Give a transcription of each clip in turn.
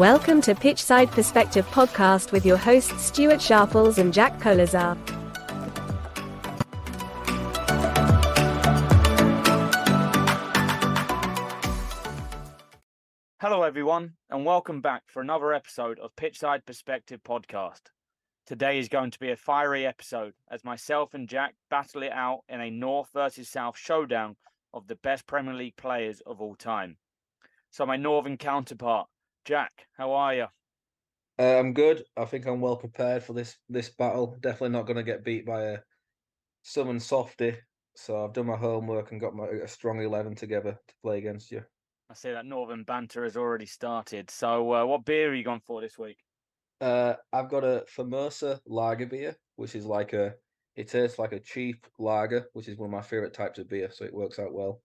Welcome to Pitchside Perspective podcast with your hosts Stuart Sharples and Jack Kolazar. Hello, everyone, and welcome back for another episode of Pitchside Perspective podcast. Today is going to be a fiery episode as myself and Jack battle it out in a North versus South showdown of the best Premier League players of all time. So, my Northern counterpart, Jack, how are you? Uh, I'm good. I think I'm well prepared for this this battle. Definitely not going to get beat by a summon softy. So I've done my homework and got my a strong eleven together to play against you. I see that Northern banter has already started. So, uh, what beer are you going for this week? Uh, I've got a Famosa lager beer, which is like a it tastes like a cheap lager, which is one of my favorite types of beer, so it works out well.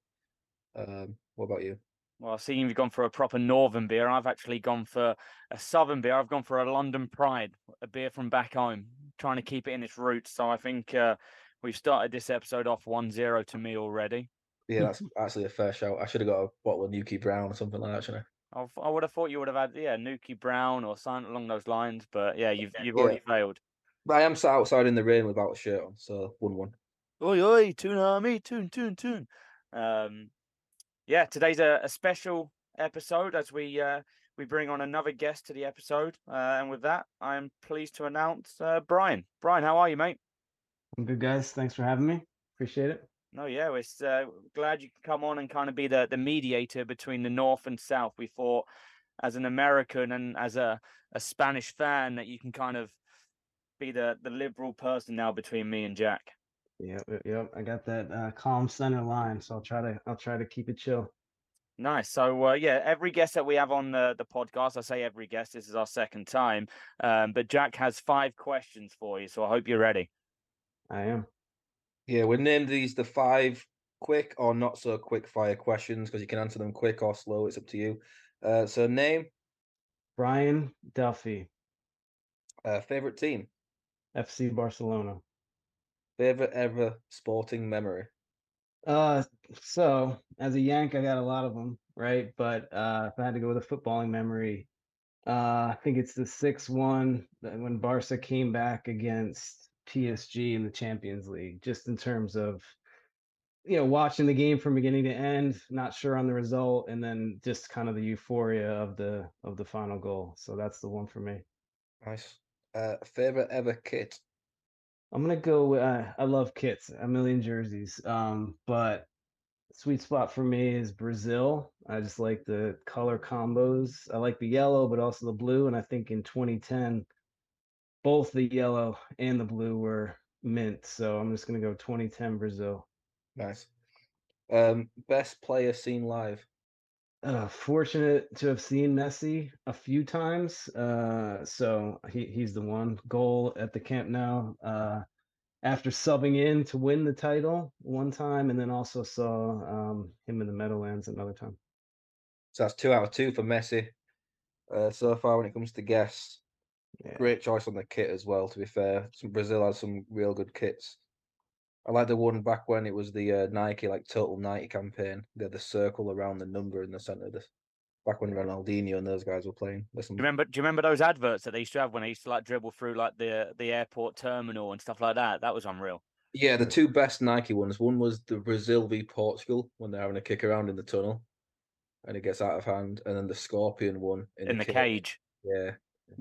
Um, what about you? Well, seeing you've gone for a proper northern beer, I've actually gone for a southern beer. I've gone for a London Pride, a beer from back home, trying to keep it in its roots. So I think uh, we've started this episode off 1-0 to me already. Yeah, that's actually a fair shout. I should have got a bottle of Newkie Brown or something like that, shouldn't I? I've, I would have thought you would have had yeah Newkie Brown or something along those lines, but yeah, you've you've already Yeah. failed. But I am sat outside in the rain without a shirt on, so one one. Oi oi, Toon Army, tune tune tune. Um, yeah, today's a, a special episode as we uh, we bring on another guest to the episode, uh, and with that, I am pleased to announce uh, Brian. Brian, how are you, mate? I'm good, guys. Thanks for having me. Appreciate it. No, yeah, it's uh, glad you could come on and kind of be the the mediator between the North and South. We thought, as an American and as a a Spanish fan, that you can kind of be the the liberal person now between me and Jack. Yep, yep, yep. I got that uh, calm center line, so I'll try to I'll try to keep it chill. Nice. So uh, yeah, every guest that we have on the the podcast, I say every guest. This is our second time, um, but Jack has five questions for you, so I hope you're ready. I am. Yeah, we named these the five quick or not so quick fire questions because you can answer them quick or slow. It's up to you. Uh, so name, Brian Duffy, uh, favorite team, FC Barcelona. Favorite ever sporting memory. Uh, so as a Yank, I got a lot of them, right? But uh, if I had to go with a footballing memory, uh, I think it's the six-one when Barca came back against PSG in the Champions League. Just in terms of, you know, watching the game from beginning to end, not sure on the result, and then just kind of the euphoria of the of the final goal. So that's the one for me. Nice. Uh, favorite ever kit. I'm gonna go. Uh, I love kits, a million jerseys. Um, but sweet spot for me is Brazil. I just like the color combos. I like the yellow, but also the blue. And I think in 2010, both the yellow and the blue were mint. So I'm just gonna go 2010 Brazil. Nice. Um, best player seen live. Uh, fortunate to have seen Messi a few times. Uh, so he, he's the one goal at the Camp Nou. Uh, after subbing in to win the title one time, and then also saw um, him in the Meadowlands another time. So that's two out of two for Messi. Uh, so far when it comes to guests, Yeah. great choice on the kit as well. To be fair, some Brazil has some real good kits. I like the one back when it was the uh, Nike like Total Nike campaign. They had the circle around the number in the center. This back when Ronaldinho and those guys were playing. There's some Do you remember? Do you remember those adverts that they used to have when they used to like dribble through like the the airport terminal and stuff like that? That was unreal. Yeah, the two best Nike ones. One was the Brazil v Portugal when they're having a kick around in the tunnel, and it gets out of hand, and then the Scorpion one In the kit. cage. Yeah,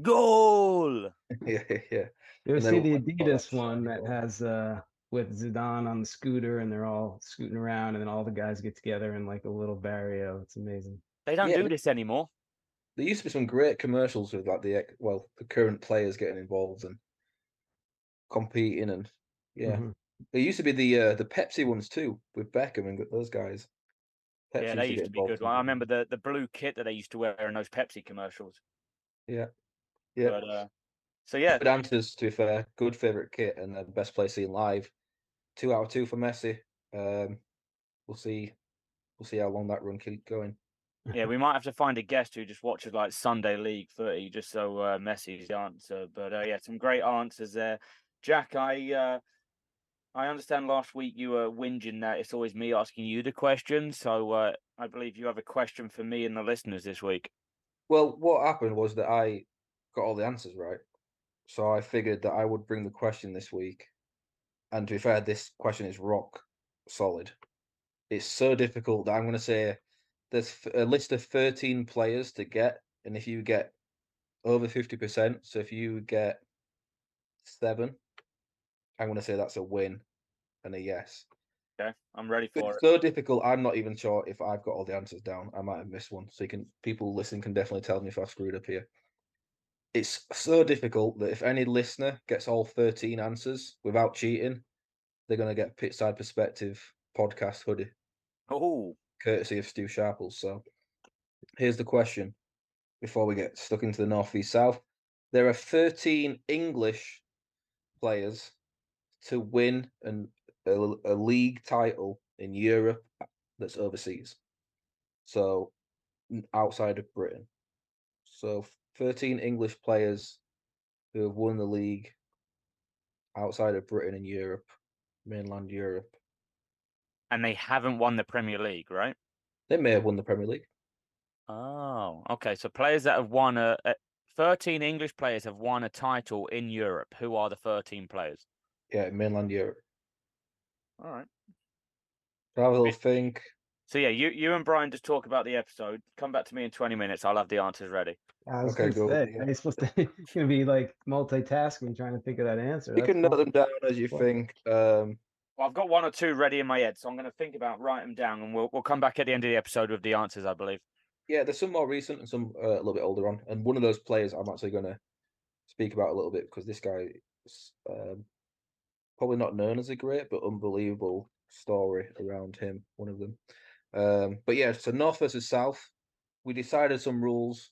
Goal. yeah, yeah. You ever see the one- Adidas one that has uh, with Zidane on the scooter, and they're all scooting around, and then all the guys get together in like a little barrio. It's amazing. They don't Yeah, do but- this anymore. There used to be some great commercials with like the ex- well, the current players getting involved and competing, and yeah, Mhm. there used to be the uh, the Pepsi ones too with Beckham and those guys. yeah, they used get to be good. in Well, I remember the the blue kit that they used to wear in those Pepsi commercials. Yeah, yeah. But uh, so yeah, Good answers, to be fair. Good favorite kit and the best play seen live. Two out of two for Messi. Um, we'll see. We'll see how long that run keeps going. yeah, we might have to find a guest who just watches like Sunday League Footy, just so uh, Messi's the answer. But uh, yeah, some great answers there, Jack. I uh, I understand last week you were whinging that it's always me asking you the question. So uh, I believe you have a question for me and the listeners this week. Well, what happened was that I got all the answers right. So I figured that I would bring the question this week. And to be fair, this question is rock solid. It's so difficult that I'm going to say there's a list of 13 players to get. And if you get over 50%, so if you get seven, I'm going to say that's a win and a yes. Okay, I'm ready for It's it. so difficult. I'm not even sure if I've got all the answers down. I might have missed one. So you can people listening can definitely tell me if I've screwed up here. It's so difficult that if any listener gets all 13 answers without cheating, they're gonna get Pitchside Perspective podcast hoodie, Oh, courtesy of Stu Sharples. So here's the question before we get stuck into the north east south. There are 13 English players to win an a, a league title in Europe that's overseas. So outside of Britain. So 13 English players who have won the league outside of Britain and Europe, mainland Europe. and they haven't won the Premier League, right? They may have won the Premier League. Oh, okay. So players that have won a, a 13 English players have won a title in Europe. Who are the 13 players? Yeah, mainland Europe. All right. Have a little think. So yeah, you you and Brian just talk about the episode. Come back to me in 20 minutes. I'll have the answers ready. I was Okay, gonna say, yeah. are you supposed to? You're gonna be like multitasking, trying to think of that answer. You That's can note them down as you Well- think. Um, Well, I've got one or two ready in my head, so I'm going to think about write them down, and we'll we'll come back at the end of the episode with the answers. I believe. yeah, there's some more recent and some uh, a little bit older on. And one of those players I'm actually going to speak about a little bit because this guy is um, probably not known as a great, but unbelievable story around him. One of them. Um, but yeah, so North versus South, we decided some rules.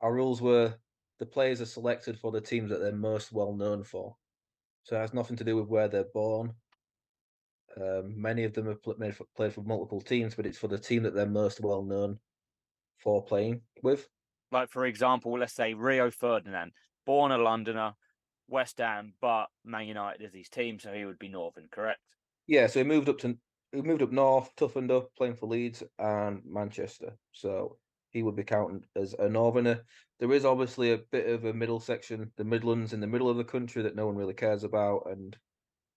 Our rules were the players are selected for the teams that they're most well known for. So it has nothing to do with where they're born. Um, many of them have pl- made for, played for multiple teams, but it's for the team that they're most well known for playing with. Like for example, let's say Rio Ferdinand, born a Londoner, West Ham, but Man United is his team, so he would be Northern, correct? Yeah, so he moved up to he moved up north, toughened up, playing for Leeds and Manchester. So he would be counted as a northerner. There is obviously a bit of a middle section, the Midlands in the middle of the country that no one really cares about, and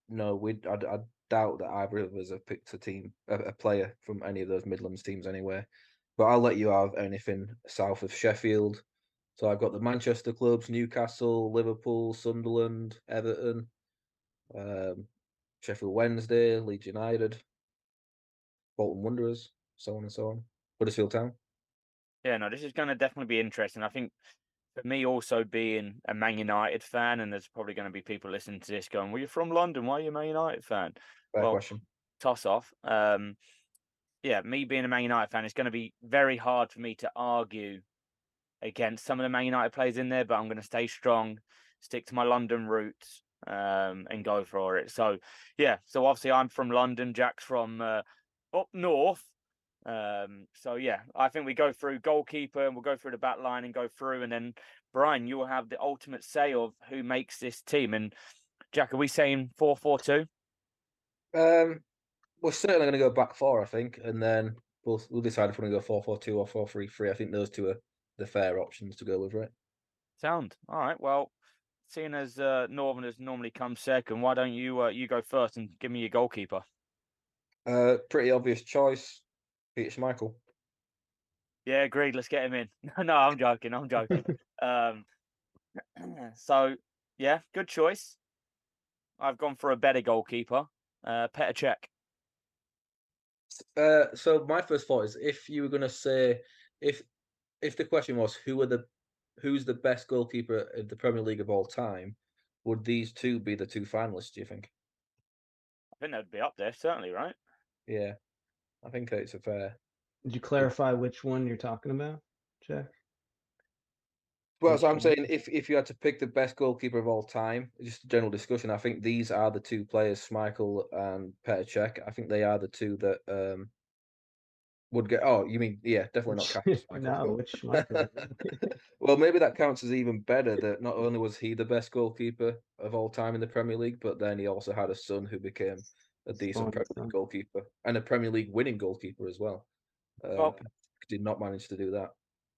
no, we I, I doubt that either of us have picked a team, a, a player from any of those Midlands teams anyway. But I'll let you have anything south of Sheffield. So I've got the Manchester clubs: Newcastle, Liverpool, Sunderland, Everton, um, Sheffield Wednesday, Leeds United, Bolton Wanderers, so on and so on. Huddersfield Town. Yeah, no, this is going to definitely be interesting. I think for me, also being a Man United fan, and there's probably going to be people listening to this going, "Well, you're from London. Why are you a Man United fan?" Fair Well, question. Toss off. Um, yeah, me being a Man United fan, it's going to be very hard for me to argue against some of the Man United players in there, but I'm going to stay strong, stick to my London roots, um, and go for it. So, yeah, so obviously I'm from London. Jack's from uh, up north. Um, so yeah, I think we go through goalkeeper and we'll go through the back line and go through, and then Brian, you will have the ultimate say of who makes this team. And Jack, are we saying four four two? Um, we're certainly going to go back four, I think, and then we'll we'll decide if we're going to go four four two or four three three. I think those two are the fair options to go with, right? Sound all right. Well, seeing as uh, Northerners normally come second, why don't you uh, you go first and give me your goalkeeper? Uh, pretty obvious choice, Peter Schmeichel. Yeah, agreed. Let's get him in. no, I'm joking. I'm joking. um, so yeah, good choice. I've gone for a better goalkeeper, uh, Petr Cech. Uh, so my first thought is if you were going to say if if the question was who are the who's the best goalkeeper in the Premier League of all time, would these two be the two finalists? Do you think? I think they'd be up there, certainly, right? Yeah, I think it's a fair. Did you clarify which one you're talking about, Jack? Well, so I'm saying if if you had to pick the best goalkeeper of all time, just a general discussion, I think these are the two players, Schmeichel and Petr Cech. I think they are the two that um would get. Oh, you mean yeah, definitely not Schmeichel. no, which Schmeichel? well, maybe that counts as even better. That not only was he the best goalkeeper of all time in the Premier League, but then he also had a son who became a decent Premier. League goalkeeper and a Premier League winning goalkeeper as well. Uh, Well- did not manage to do that.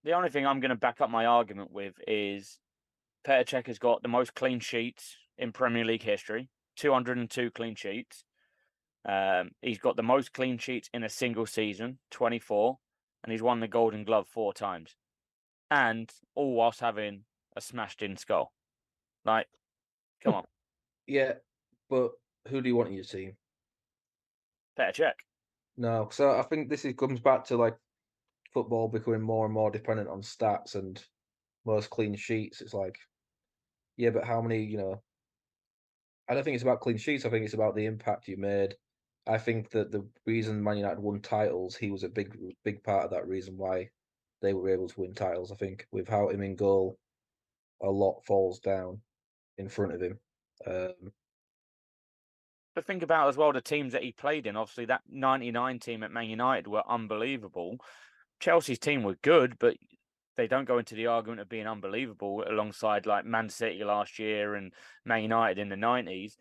the only thing I'm going to back up my argument with is Petr Cech has got the most clean sheets in Premier League history, 202 clean sheets. Um, he's got the most clean sheets in a single season, 24, and he's won the Golden Glove four times, and all whilst having a smashed in skull. Like, come on, Yeah, but who do you want in your team? Petr Cech. No, so I think this is, comes back to like football becoming more and more dependent on stats and most clean sheets. It's like, yeah, but how many? You know, I don't think it's about clean sheets. I think it's about the impact you made. I think that the reason Man United won titles, he was a big, big part of that reason why they were able to win titles. I think without him in goal, a lot falls down in front of him. Um, But think about as well the teams that he played in. Obviously, that 99 team at Man United were unbelievable. Chelsea's team were good, but they don't go into the argument of being unbelievable alongside like Man City last year and Man United in the 90s.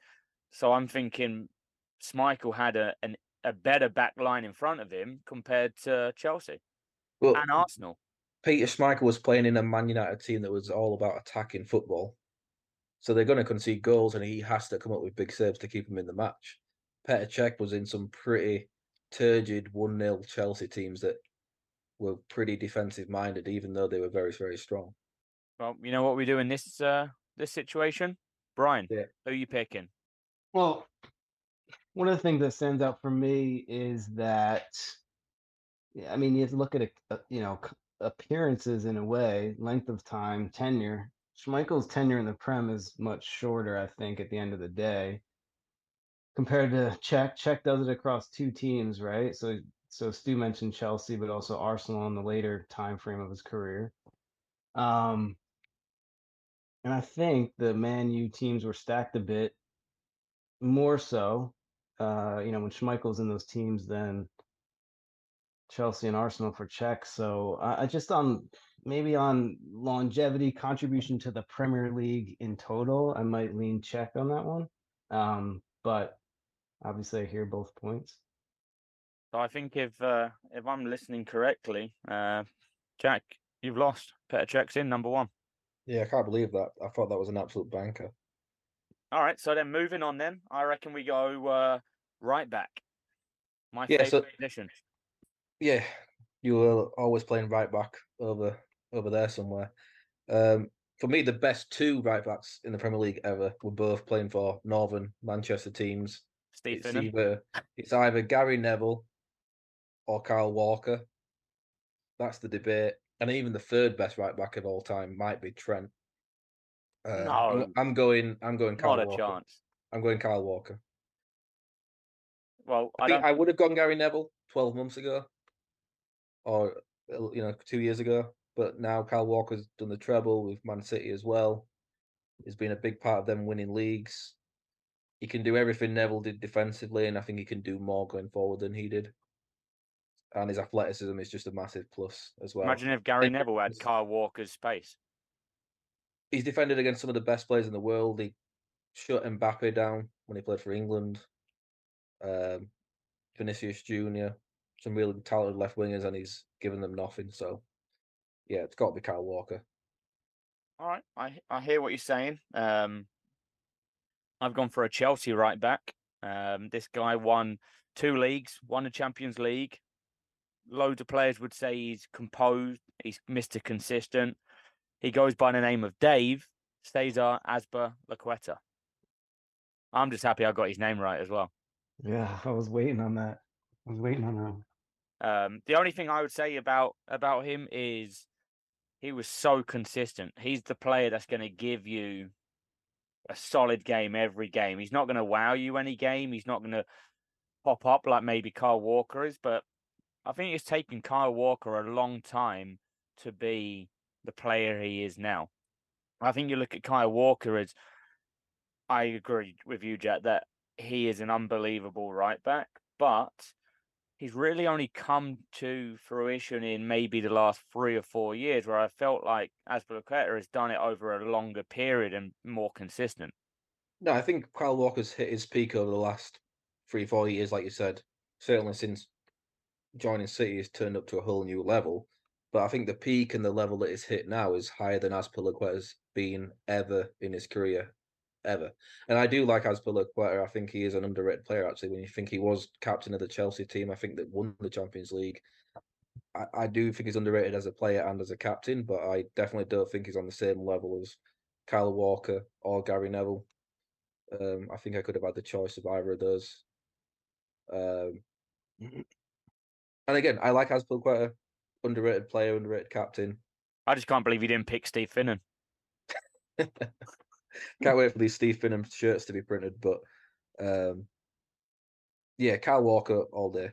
So I'm thinking Schmeichel had a an, a better back line in front of him compared to Chelsea well, and Arsenal. Peter Schmeichel was playing in a Man United team that was all about attacking football. So they're going to concede goals, and he has to come up with big saves to keep him in the match. Petr Cech was in some pretty turgid 1 0 Chelsea teams that were pretty defensive minded, even though they were very, very strong. Well, you know what we do in this uh, this situation, Brian. Yeah. Who are you picking? Well, one of the things that stands out for me is that, yeah, I mean, you have to look at you know, appearances in a way, length of time, tenure. Schmeichel's tenure in the Prem is much shorter, I think, at the end of the day, compared to Cech. Cech does it across two teams, right? So, so Stu mentioned Chelsea, but also Arsenal in the later time frame of his career. Um, and I think the Man U teams were stacked a bit more so, uh, you know, when Schmeichel's in those teams than Chelsea and Arsenal for Cech. So I I just on maybe on longevity contribution to the Premier League in total, I might lean Cech on that one. Um, but obviously, I hear both points. So I think if uh, if I'm listening correctly, uh, Jack, you've lost. Petr Cech's in number one. Yeah, I can't believe that. I thought that was an absolute banker. All right, so then moving on, then I reckon we go uh, right back. My Yeah, favorite so- position. Yeah, you were always playing right back over over there somewhere. Um, for me, the best two right backs in the Premier League ever were both playing for Northern Manchester teams. Steve It's either it's either Gary Neville or Kyle Walker. That's the debate. And even the third best right back of all time might be Trent. Uh, I'm- No. I'm, going. I'm going. Carl Not a Walker. chance. I'm going Kyle Walker. Well, I, I think. I would have gone Gary Neville 12 months ago, or you know, two years ago. But now Kyle Walker's done the treble with Man City as well. He's been a big part of them winning leagues. He can do everything Neville did defensively, and I think he can do more going forward than he did. And his athleticism is just a massive plus as well. Imagine if Gary think Neville had Kyle Walker's pace. He's defended against some of the best players in the world. He shut Mbappe down when he played for England. Um, Vinicius Junior, some really talented left wingers, and he's given them nothing. So, yeah, it's got to be Kyle Walker. All right, I I hear what you're saying. Um, I've gone for a Chelsea right back. Um, this guy won two leagues, won the Champions League. Loads of players would say he's composed, he's Mr. Consistent. He goes by the name of Dave Cesar Asper Laqueta. I'm just happy I got his name right as well. Yeah, I was waiting on that. I was waiting on that. Um, the only thing I would say about about him is he was so consistent. He's the player that's going to give you a solid game every game. He's not going to wow you any game. He's not going to pop up like maybe Kyle Walker is, but I think it's taken Kyle Walker a long time to be the player he is now. I think you look at Kyle Walker as I agree with you, Jet, that he is an unbelievable right back, but he's really only come to fruition in maybe the last three or four years, where I felt like Azpilicueta has done it over a longer period and more consistent. No, I think Kyle Walker's hit his peak over the last three, four years, like you said. Certainly since joining City, he's turned up to a whole new level. But I think the peak and the level that it's hit now is higher than Azpilicueta's been ever in his career, ever. And I do like Azpilicueta. I think he is an underrated player. Actually, when you think he was captain of the Chelsea team, I think that won the Champions League. I, I do think he's underrated as a player and as a captain, but I definitely don't think he's on the same level as Kyle Walker or Gary Neville. Um, I think I could have had the choice of either of those. Um, and again, I like Azpilicueta, underrated player, underrated captain. I just can't believe you didn't pick Steve Finnan. Can't wait for these Steve Finnan shirts to be printed, but um, yeah, Kyle Walker all day.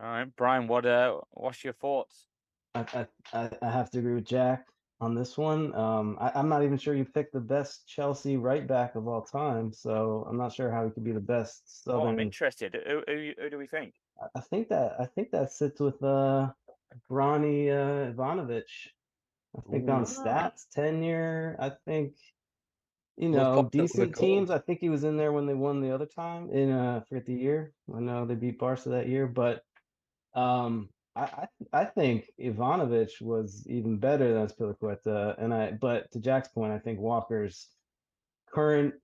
All right, Brian, what uh, what's your thoughts? I, I I have to agree with Jack on this one. Um, I, am not even sure you picked the best Chelsea right back of all time, so I'm not sure how he could be the best. Southern... Oh, I'm interested. Who, who, who do we think? I think that I think that sits with uh, Bronny uh, Ivanovic. I think on stats, tenure. I think you know decent teams. I think he was in there when they won the other time in uh, I forget the year. I know they beat Barca that year, but um, I, I think Ivanovic was even better than Azpilicueta, and I. But to Jack's point, I think Walker's current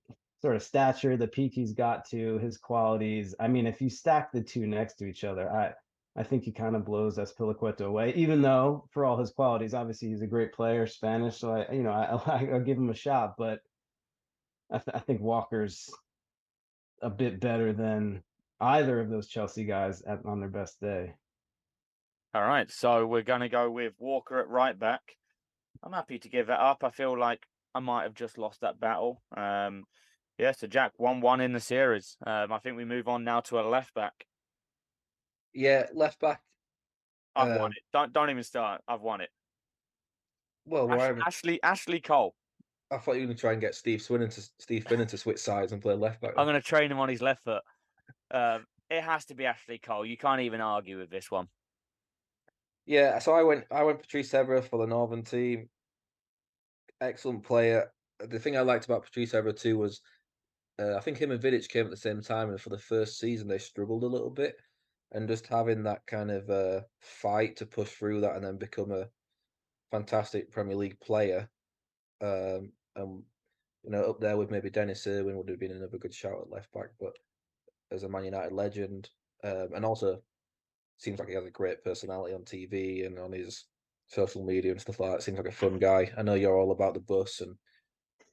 sort of stature, the peak he's got to, his qualities. I mean, if you stack the two next to each other, I I think he kind of blows Azpilicueta away. Even though for all his qualities, obviously he's a great player, Spanish. So I, you know, I I'll give him a shot, but I, th- I think Walker's a bit better than either of those Chelsea guys at, on their best day. All right, so we're going to go with Walker at right back. I'm happy to give it up. I feel like I might have just lost that battle. Um, yeah, so Jack one one in the series. Um, I think we move on now to a left back. Yeah, left back. I've um, won it. Don't don't even start. I've won it. Well, Ash- Ashley Ashley Cole. I thought you were going to try and get Steve Swinton to Steve Finnan to switch sides and play left back. I'm going to train him on his left foot. Um, it has to be Ashley Cole. You can't even argue with this one. Yeah, so I went I went Patrice Evra for the Northern team. Excellent player. The thing I liked about Patrice Evra too was uh, I think him and Vidic came at the same time, and for the first season they struggled a little bit, and just having that kind of uh, fight to push through that and then become a fantastic Premier League player, um, and you know up there with maybe Denis Irwin would have been another good shout at left back, but as a Man United legend, um, and also seems like he has a great personality on TV and on his social media and stuff like that. Seems like a fun guy. I know you're all about the bus and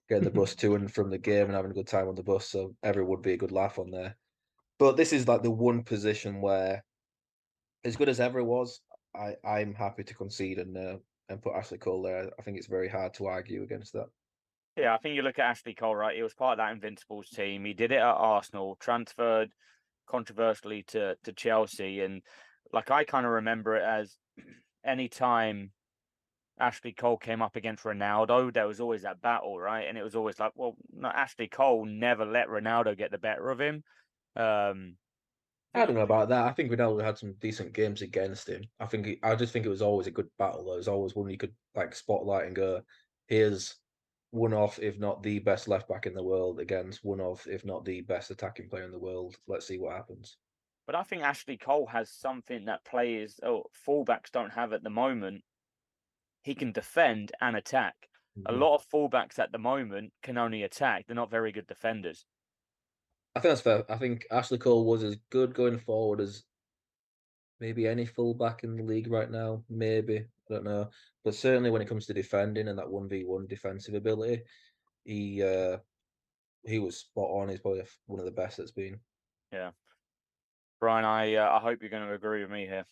getting the bus to and from the game and having a good time on the bus, so everyone would be a good laugh on there. But this is like the one position where, as good as ever it was, I I'm happy to concede and uh, and put Ashley Cole there. I think it's very hard to argue against that. Yeah, I think you look at Ashley Cole, right? He was part of that Invincibles team. He did it at Arsenal, transferred controversially to to Chelsea, and like I kind of remember it as any time Ashley Cole came up against Ronaldo, there was always that battle, right? And it was always like, well, no, Ashley Cole never let Ronaldo get the better of him. Um, I don't know about that. I think Ronaldo had some decent games against him. I think he, I just think it was always a good battle. Though. It was always one you could like spotlight and go, "Here's one of, if not the best left back in the world, against one of, if not the best attacking player in the world. Let's see what happens." But I think Ashley Cole has something that players or oh, fullbacks don't have at the moment. He can defend and attack. Mm-hmm. A lot of fullbacks at the moment can only attack. They're not very good defenders. I think that's fair. I think Ashley Cole was as good going forward as maybe any fullback in the league right now. Maybe I don't know, but certainly when it comes to defending and that one v one defensive ability, he uh he was spot on. He's probably one of the best that's been. Yeah, Brian, I uh, I hope you're going to agree with me here.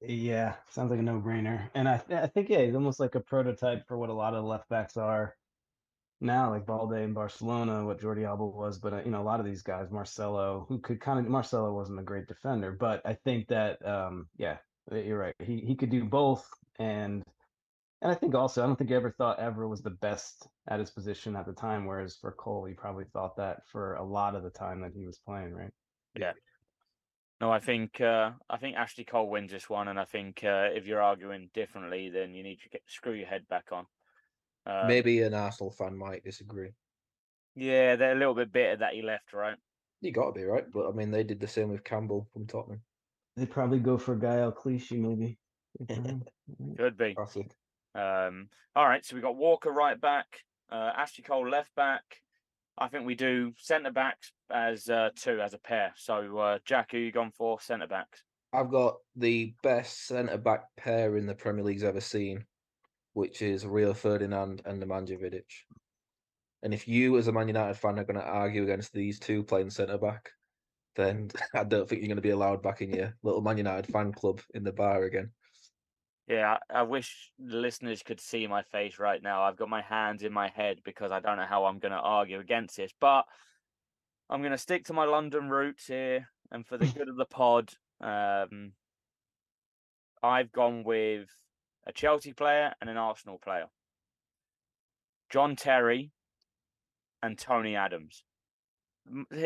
Yeah, sounds like a no-brainer. And I I think yeah, he's almost like a prototype for what a lot of left backs are now, like Balde in Barcelona, what Jordi Alba was. But uh, you know, a lot of these guys, Marcelo, who could kind of Marcelo wasn't a great defender, but I think that um yeah, you're right. He he could do both, and and I think also I don't think he ever thought ever was the best at his position at the time. Whereas for Cole, he probably thought that for a lot of the time that he was playing, right? Yeah, no, I think uh, I think Ashley Cole wins this one, and I think uh, if you're arguing differently, then you need to get, screw your head back on. Uh, Maybe an Arsenal fan might disagree. Yeah, they're a little bit bitter that he left, right? You got to be right, but I mean, they did the same with Campbell from Tottenham. They'd probably go for Gael Clichy, maybe Mhm. Could be. Classic. Um, all right, so we got Walker right back, uh, Ashley Cole left back. I think we do centre backs as uh, two as a pair. So uh, Jack, who you gone for centre backs? I've got the best centre back pair in the Premier League's ever seen, which is Rio Ferdinand and Nemanja Vidic. And if you, as a Man United fan, are going to argue against these two playing centre back, then I don't think you're going to be allowed back in your little Man United fan club in the bar again. Yeah, I, wish the listeners could see my face right now. I've got my hands in my head because I don't know how I'm going to argue against this, but I'm going to stick to my London roots here, and for the good of the pod, um, I've gone with a Chelsea player and an Arsenal player, John Terry and Tony Adams.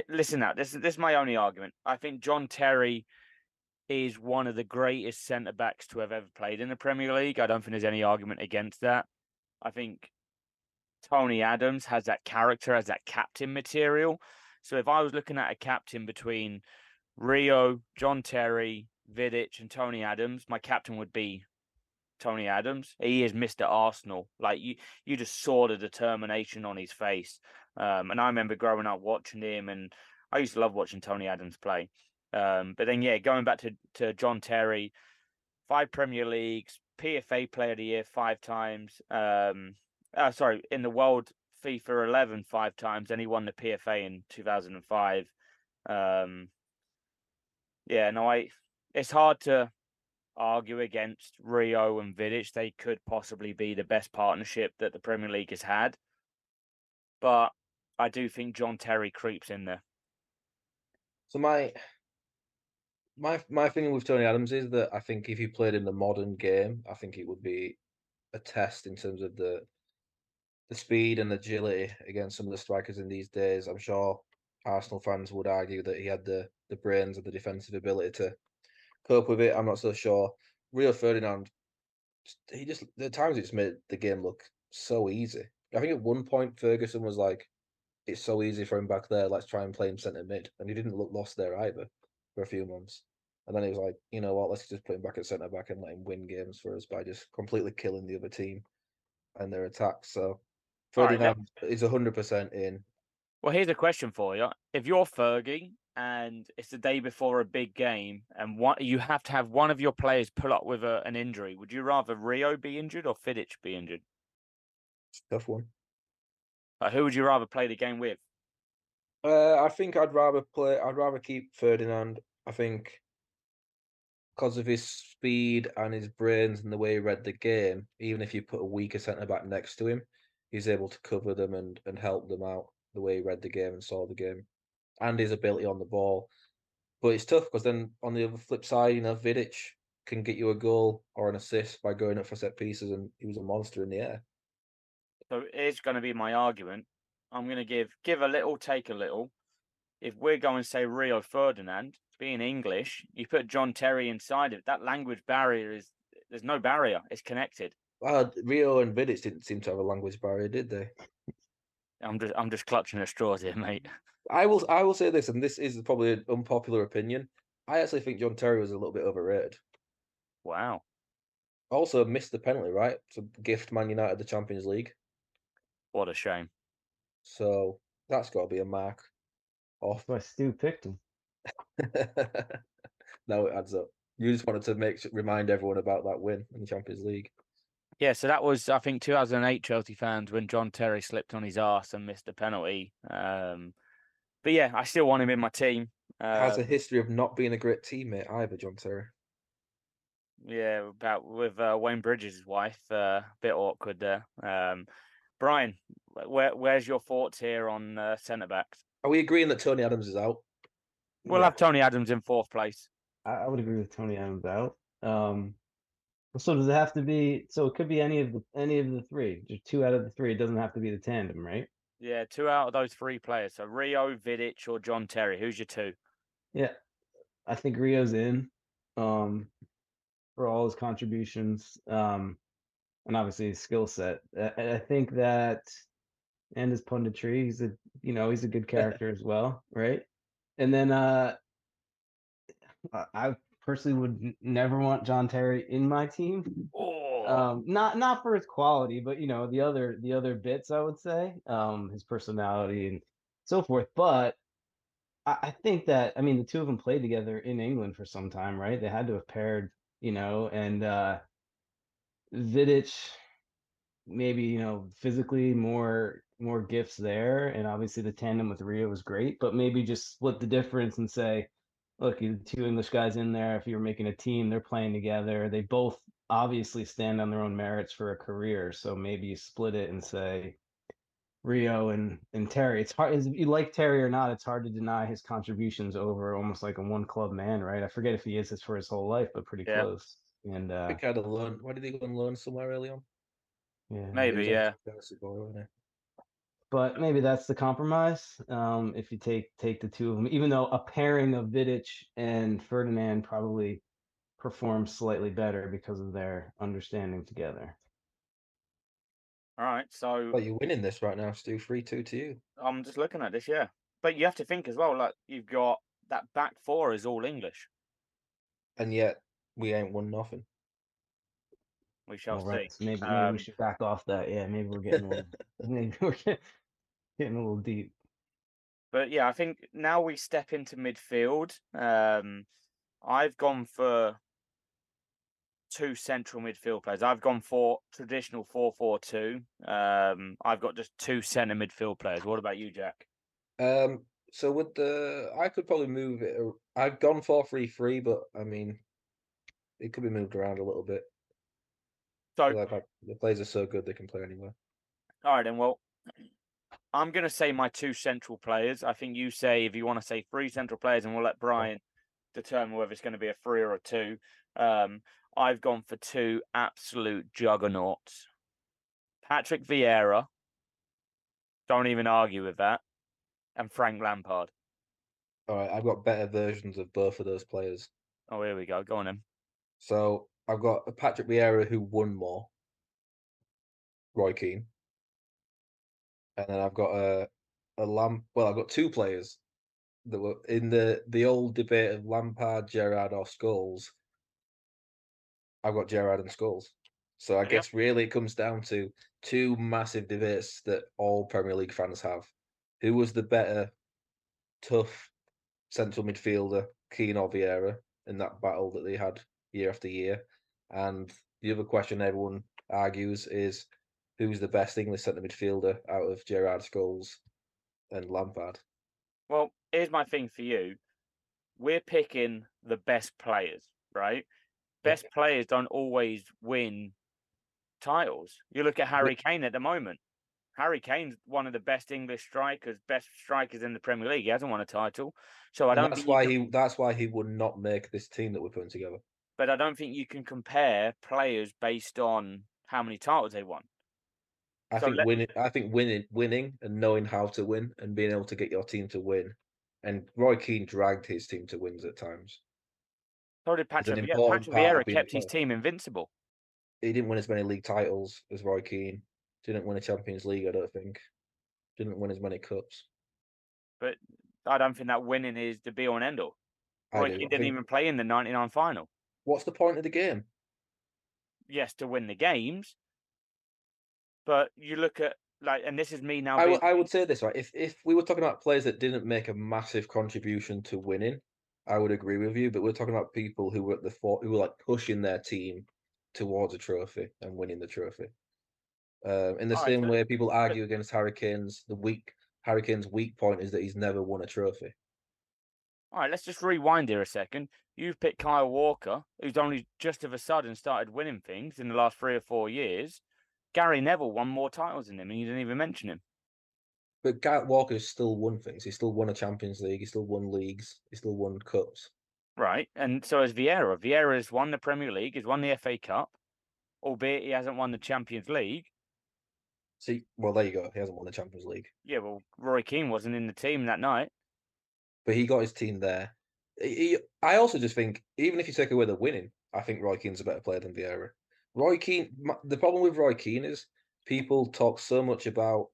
Listen, now this is this is my only argument. I think John Terry is one of the greatest centre backs to have ever played in the Premier League. I don't think there's any argument against that. I think Tony Adams has that character, has that captain material. So if I was looking at a captain between Rio, John Terry, Vidic, and Tony Adams, my captain would be Tony Adams. He is Mr. Arsenal. Like you, you just saw the determination on his face. Um, and I remember growing up watching him, and I used to love watching Tony Adams play. Um, but then, yeah, going back to to John Terry, five Premier Leagues, PFA Player of the Year five times. Um, uh, sorry, in the World FIFA 11 five times, and he won the PFA in 2005. Um, yeah, no, I. It's hard to argue against Rio and Vidic. They could possibly be the best partnership that the Premier League has had, but I do think John Terry creeps in there. So my my my feeling with Tony Adams is that I think if he played in the modern game, I think it would be a test in terms of the the speed and agility against some of the strikers in these days. I'm sure Arsenal fans would argue that he had the the brains and the defensive ability to cope with it. I'm not so sure. Rio Ferdinand, he just the times it's made the game look so easy. I think at one point Ferguson was like, "It's so easy for him back there. Let's try and play him centre mid," and he didn't look lost there either for a few months. And then he was like, "You know what? Let's just put him back at centre back and let him win games for us by just completely killing the other team and their attacks." So All right, Ferdinand is hundred percent in. Well, here's a question for you: If you're Fergie and it's the day before a big game, and what you have to have one of your players pull up with a, an injury, would you rather Rio be injured or Vidic be injured? Tough one. Like, who would you rather play the game with? Uh, I think I'd rather play. I'd rather keep Ferdinand. I think because of his speed and his brains and the way he read the game, even if you put a weaker centre back next to him, he's able to cover them and and help them out the way he read the game and saw the game, and his ability on the ball. But it's tough because then on the other flip side, you know, Vidic can get you a goal or an assist by going up for set pieces, and he was a monster in the air. So it's going to be my argument. I'm going to give give a little, take a little. If we're going to say Rio Ferdinand, being English, you put John Terry inside it. That language barrier is there's no barrier. It's connected. Well, Rio and Vidic didn't seem to have a language barrier, did they? I'm just I'm just clutching at straws here, mate. I will I will say this, and this is probably an unpopular opinion. I actually think John Terry was a little bit overrated. Wow. Also missed the penalty, right? To gift Man United the Champions League. What a shame. So that's got to be a mark off. That's why Stu picked him. now it adds up. You just wanted to make su- remind everyone about that win in the Champions League. Yeah, so that was I think 2008 Chelsea fans when John Terry slipped on his arse and missed a penalty. Um, but yeah, I still want him in my team. Has a history of not being a great teammate either, John Terry. yeah, about with uh, Wayne Bridges' wife, uh, a bit awkward there. Um, Brian, where where's your thoughts here on uh, centre backs? Are we agreeing that Tony Adams is out? We'll Yeah. have Tony Adams in fourth place. I, I would agree with Tony Adams out. Um, so does it have to be? So it could be any of the any of the three. Just two out of the three. It doesn't have to be the tandem, right? Yeah, two out of those three players. So Rio, Vidic, or John Terry. Who's your two? Yeah, I think Rio's in. Um, for all his contributions. Um, and obviously his skill set. I, I think that, and his punditry. He's a you know he's a good character as well, right? And then uh, I I personally would never want John Terry in my team. Oh, Um, not not for his quality, but you know the other the other bits I would say, um, his personality and so forth. But I, I think that I mean the two of them played together in England for some time, right? They had to have paired, you know, and uh, Vidic maybe you know physically more more gifts there, and obviously the tandem with Rio was great, but maybe just split the difference and say, look, you two English guys in there. If you're making a team, they're playing together. They both obviously stand on their own merits for a career. So maybe you split it and say Rio and and Terry. It's hard. If you like Terry or not, it's hard to deny his contributions over almost like a one club man, right? I forget if he is this for his whole life, but pretty Yeah. close. And I uh, think he had a loan. Why did he go and loan somewhere early on? yeah, maybe, yeah. boy, but maybe that's the compromise. Um, if you take take the two of them, even though a pairing of Vidic and Ferdinand probably performs slightly better because of their understanding together. all right. So Well, you're winning this right now, Stu. Three two to you. I'm just looking at this, yeah. But you have to think as well, like you've got that back four is all English. and yet we ain't won nothing. We shall All right, see. so maybe, maybe Um, we should back off that. Yeah, maybe we're getting a little, maybe we're getting a little deep. But yeah, I think now we step into midfield. Um, I've gone for two central midfield players. I've gone for traditional four-four-two. Um, I've got just two centre midfield players. What about you, Jack? Um, so with the, I could probably move it. I've gone four three three, but I mean, it could be moved around a little bit. So, like my- the players are so good they can play anywhere. all right, then. Well, I'm going to say my two central players. I think you say if you want to say three central players, and we'll let Brian determine whether it's going to be a three or a two. Um, I've gone for two absolute juggernauts. Patrick Vieira. Don't even argue with that. And Frank Lampard. All right, I've got better versions of both of those players. Oh, here we go. Go on then. So I've got a Patrick Vieira who won more. Roy Keane. And then I've got a a Lamp. Well, I've got two players that were in the the old debate of Lampard, Gerrard, or Scholes. I've got Gerrard and Scholes. So I Yep. guess really it comes down to two massive debates that all Premier League fans have. Who was the better tough central midfielder, Keane or Vieira, in that battle that they had year after year? And the other question everyone argues is who's the best English centre midfielder out of Gerrard, Scholes, and Lampard? Well, here's my thing for you. We're picking the best players, right? Best players don't always win titles. You look at Harry Kane at the moment. Harry Kane's one of the best English strikers, best strikers in the Premier League. He hasn't won a title, so I don't. that's think why can- he that's why he would not make this team that we're putting together. But I don't think you can compare players based on how many titles they won. I So think let- winning I think winning winning and knowing how to win and being able to get your team to win. And Roy Keane dragged his team to wins at times. So did Patrick Patrick Vieira kept his team invincible. He didn't win as many league titles as Roy Keane. Didn't win a Champions League, I don't think. Didn't win as many cups. But I don't think that winning is the be all and end all. Roy. Keane didn't think- even play in the 99 final. What's the point of the game? yes, to win the games. But you look at like, and this is me now. I, being, I would say this right. If if we were talking about players that didn't make a massive contribution to winning, I would agree with you. But we're talking about people who were at the for, who were like pushing their team towards a trophy and winning the trophy. Um, in the Alright, same way, people argue against Harry Kane's. The weak Harry Kane's weak point is that he's never won a trophy. all right, let's just rewind here a second. You've picked Kyle Walker, who's only just of a sudden started winning things in the last three or four years. Gary Neville won more titles than him, and you didn't even mention him. But Garrett Walker's still won things. He still won a Champions League. He still won leagues. He still won cups. Right, and so has Vieira. Vieira has won the Premier League, He's won the FA Cup, albeit he hasn't won the Champions League. See, well, there you go. He hasn't won the Champions League. Yeah, well, Roy Keane wasn't in the team that night. but he got his team there. He, I also just think, even if you take away the winning, I think Roy Keane's a better player than Vieira. Roy Keane, the problem with Roy Keane is people talk so much about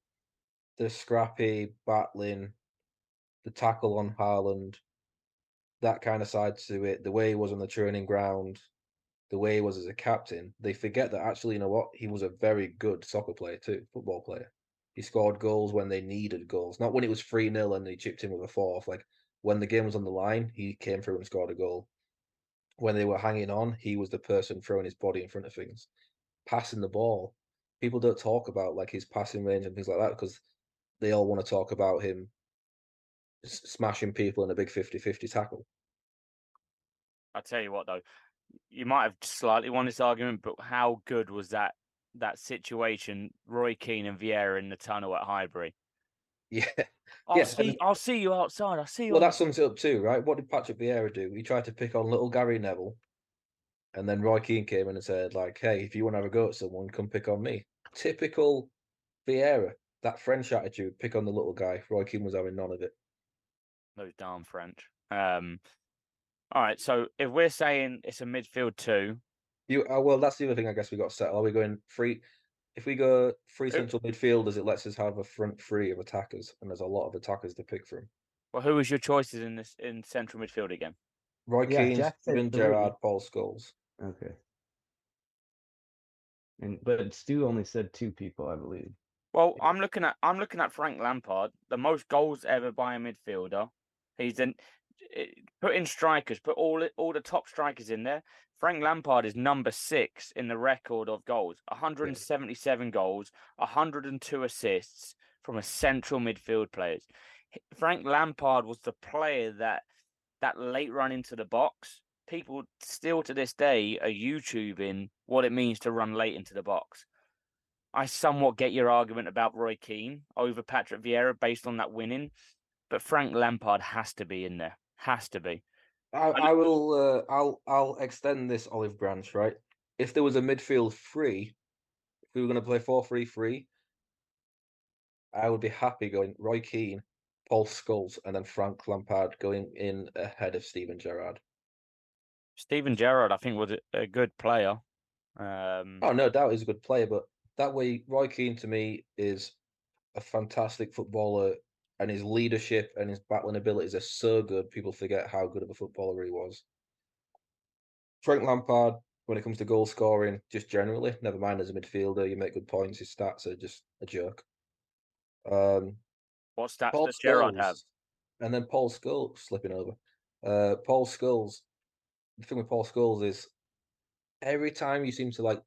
the scrappy battling, the tackle on Haaland, that kind of side to it, the way he was on the training ground, the way he was as a captain, they forget that actually, you know what, he was a very good soccer player too, football player. He scored goals when they needed goals, not when it was 3 0 and they chipped in with a fourth. Like when the game was on the line, he came through and scored a goal. When they were hanging on, he was the person throwing his body in front of things, passing the ball. People don't talk about like his passing range and things like that because they all want to talk about him smashing people in a big 50-50 tackle. I tell you what, though, you might have slightly won this argument, but how good was that that situation? Roy Keane and Vieira in the tunnel at Highbury. Yeah, I'll Yeah, see. I'll see you outside. I'll see you. well, on- that sums it up too, right? What did Patrick Vieira do? He tried to pick on little Gary Neville, and then Roy Keane came in and said, like, "Hey, if you want to have a go at someone, come pick on me." Typical Vieira, that French attitude, pick on the little guy. Roy Keane was having none of it. those darn French. Um, all right. So if we're saying it's a midfield two, You uh, well, that's the other thing I guess we got to settle. Are we going free? If we go three Who- central midfielders, it lets us have a front three of attackers, and there's a lot of attackers to pick from. well, who was your choices in this in central midfield again? Roy Yeah, Keane, Jack said Steven. Gerrard, Paul Scholes. Okay. And but Stu only said two people, I believe. Well, I'm looking at I'm looking at Frank Lampard, the most goals ever by a midfielder. He's in eh, put in strikers, put all it- all the top strikers in there. Frank Lampard is number six in the record of goals, 177 goals, 102 assists from a central midfield players. Frank Lampard was the player that that late run into the box. People still to this day are YouTubing what it means to run late into the box. I somewhat get your argument about Roy Keane over Patrick Vieira based on that winning, but Frank Lampard has to be in there. Has to be. I, I will. Uh, I'll. I'll extend this olive branch. Right. If there was a midfield three, if we were going to play four three three, I would be happy going Roy Keane, Paul Scholes, and then Frank Lampard going in ahead of Steven Gerrard. Steven Gerrard, I think, was a, a good player. Um, Oh, no doubt he's a good player, but that way, Roy Keane to me is a fantastic footballer, and his leadership and his battling abilities are so good. People forget how good of a footballer he was. Frank Lampard, when it comes to goal scoring, just generally, never mind as a midfielder, you make good points. His stats are just a joke. Um, what stats Paul does Gerrard have? And then Paul Scholes slipping over. Uh, Paul Scholes. The thing with Paul Scholes is every time you seem to like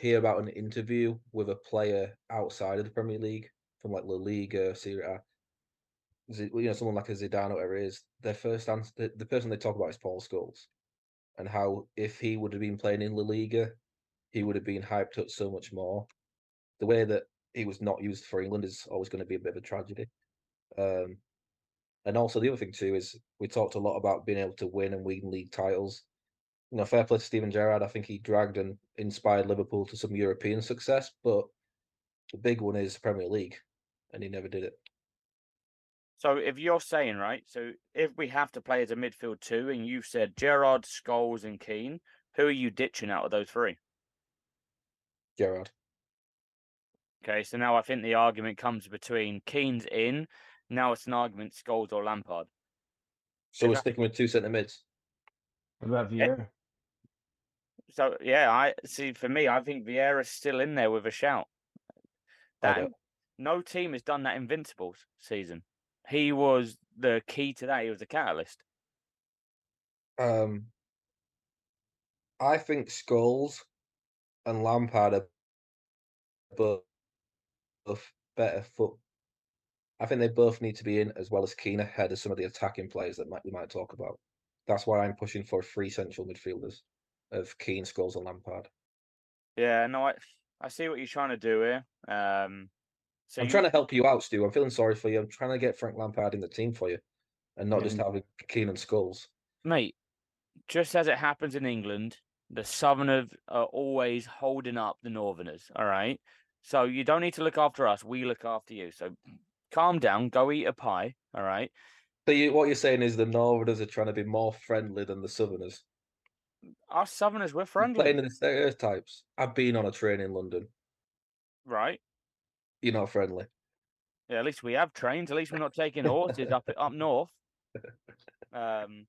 hear about an interview with a player outside of the Premier League, from like La Liga, Serie A, you know, someone like a Zidane or whatever it is, their first answer, the, the person they talk about is Paul Scholes, and how if he would have been playing in La Liga, he would have been hyped up so much more. The way that he was not used for England is always going to be a bit of a tragedy. Um, and also the other thing too is we talked a lot about being able to win and win league titles. You know, fair play to Steven Gerrard. I think he dragged and inspired Liverpool to some European success, but the big one is Premier League, and he never did it. So if you're saying right, so if we have to play as a midfield two, and you've said Gerrard, Scholes, and Keane, who are you ditching out of those three? Gerrard. Okay, so now I think the argument comes between Keane's in. Now it's an argument Scholes or Lampard. So we're Exactly. sticking with two centre mids. What about eh, Vieira? So yeah, I see. For me, I think Vieira's still in there with a shout. That no team has done that Invincibles season. He was the key to that. He was the catalyst. Um, I think Scholes and Lampard are both better foot. I think they both need to be in as well as Keane ahead of some of the attacking players that might we might talk about. That's why I'm pushing for three central midfielders of Keane, Scholes, and Lampard. Yeah, no, I I see what you're trying to do here. Um, so I'm you- trying to help you out, Stu. I'm feeling sorry for you. I'm trying to get Frank Lampard in the team for you, and not just Mm. having Keane and Scholes. mate, just as it happens in England, the Southerners are always holding up the Northerners. All right. So you don't need to look after us. We look after you. So calm down. Go eat a pie. All right. So you, what you're saying is the Northerners are trying to be more friendly than the Southerners. Us Southerners, we're friendly. Playing in the stereotypes. I've been on a train in London. Right. You're not friendly. Yeah, at least we have trains. At least we're not taking horses up up north. Um,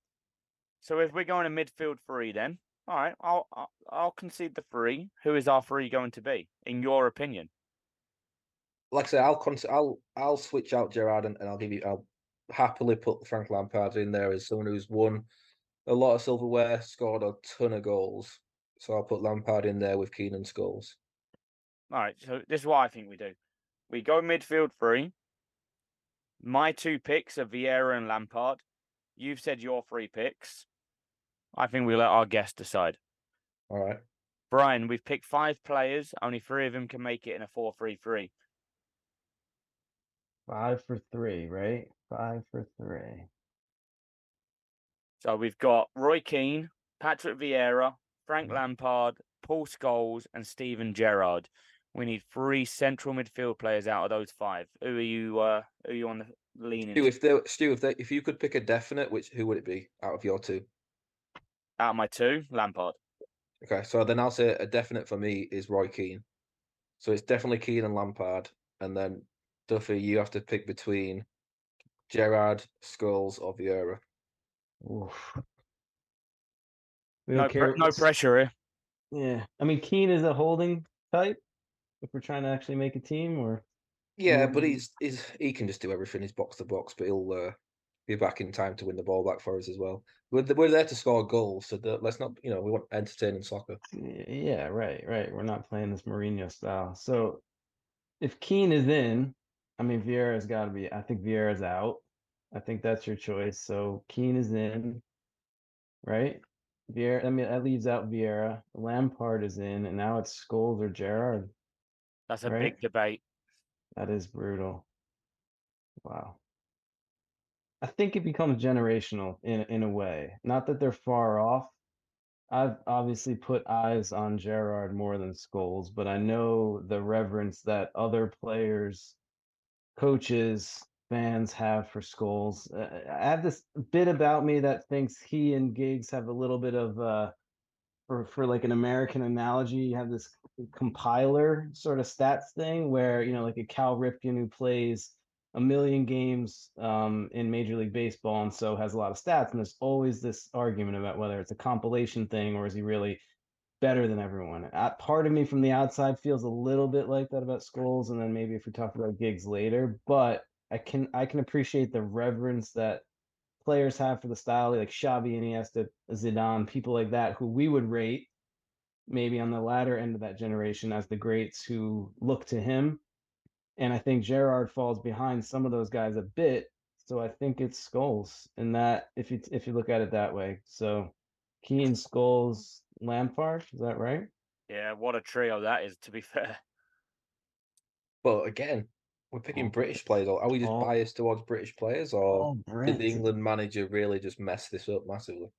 So if we're going to midfield three, then all right, I'll I'll, I'll concede the three. Who is our three going to be, in your opinion? Like I say, I'll con- I'll I'll switch out Gerrard and, and I'll give you. I'll happily put Frank Lampard in there as someone who's won a lot of silverware, scored a ton of goals. So I'll put Lampard in there with Keenan Scholes. All right, so this is what I think we do. We go midfield three. My two picks are Vieira and Lampard. You've said your three picks. I think we let our guest decide. All right. Brian, we've picked five players. Only three of them can make it in a 4 3 3. Five for three, right? Five for three. So we've got Roy Keane, Patrick Vieira, Frank Mhm. Lampard, Paul Scholes, and Steven Gerrard. We need three central midfield players out of those five. Who are you? Uh, who are you on the leaning? Stu, if there, Stu, if, there, if you could pick a definite, which who would it be out of your two? Out of my two, Lampard. Okay, so then I'll say a definite for me is Roy Keane. So it's definitely Keane and Lampard, and then Duffy, you have to pick between Gerrard, Scholes, or Vieira. Oof. We No, don't pre- care. no pressure here. Yeah, I mean, Keane is a holding type. If we're trying to actually make a team, or Yeah, but he's he's he can just do everything. He's box to box, but he'll uh, be back in time to win the ball back for us as well. We're th- we're there to score goals, so the, let's not you know we want entertaining soccer. Yeah, right, right. We're not playing this Mourinho style. So if Keane is in, I mean, Vieira's got to be. I think Vieira's out. I think that's your choice. So Keane is in, right? Vieira. I mean, that leaves out Vieira. Lampard is in, and now it's Scholes or Gerrard. That's a Right. big debate. That is brutal. Wow. I think it becomes generational in in a way. Not that they're far off. I've obviously put eyes on Gerrard more than Scholes, but I know the reverence that other players, coaches, fans have for Scholes. Uh, I have this bit about me that thinks he and Giggs have a little bit of uh for for like an American analogy, you have this compiler sort of stats thing where you know like a Cal Ripken who plays a million games um, in Major League Baseball and so has a lot of stats, and there's always this argument about whether it's a compilation thing or is he really better than everyone. Uh, part of me from the outside feels a little bit like that about Scholes, and then maybe if we talk about Giggs later, but I can I can appreciate the reverence that players have for the style, like Xavi, Iniesta, Zidane, people like that, who we would rate maybe on the latter end of that generation as the greats who look to him. And I think Gerrard falls behind some of those guys a bit. So I think it's Scholes in that if you if you look at it that way. So Keane, Scholes, Lampard, is that right? Yeah, what a trio that is. To be fair, But again, we're picking Oh, British players. Or are we just oh. biased towards British players, or oh, did the England manager really just mess this up massively?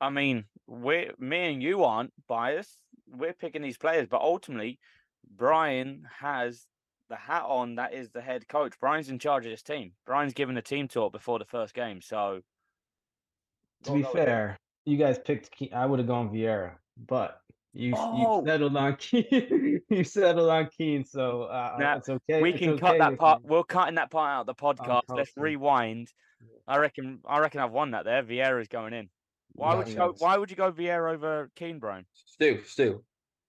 I mean, we, me and you aren't biased. We're picking these players, but ultimately, Brian has the hat on. That is the head coach. Brian's in charge of this team. Brian's given the team talk before the first game, so To be fair, you guys picked Keane. I would have gone Vieira, but you Oh. you settled on Keane. you settled on Keane, so uh, Now, it's okay. we it's can okay cut that part. me. We're cutting that part out of the podcast. Let's rewind. I reckon. I reckon I've won that there. Vieira's going in. Why would you go? Why would you go Vieira over Keane, Brian? Stu, Stu,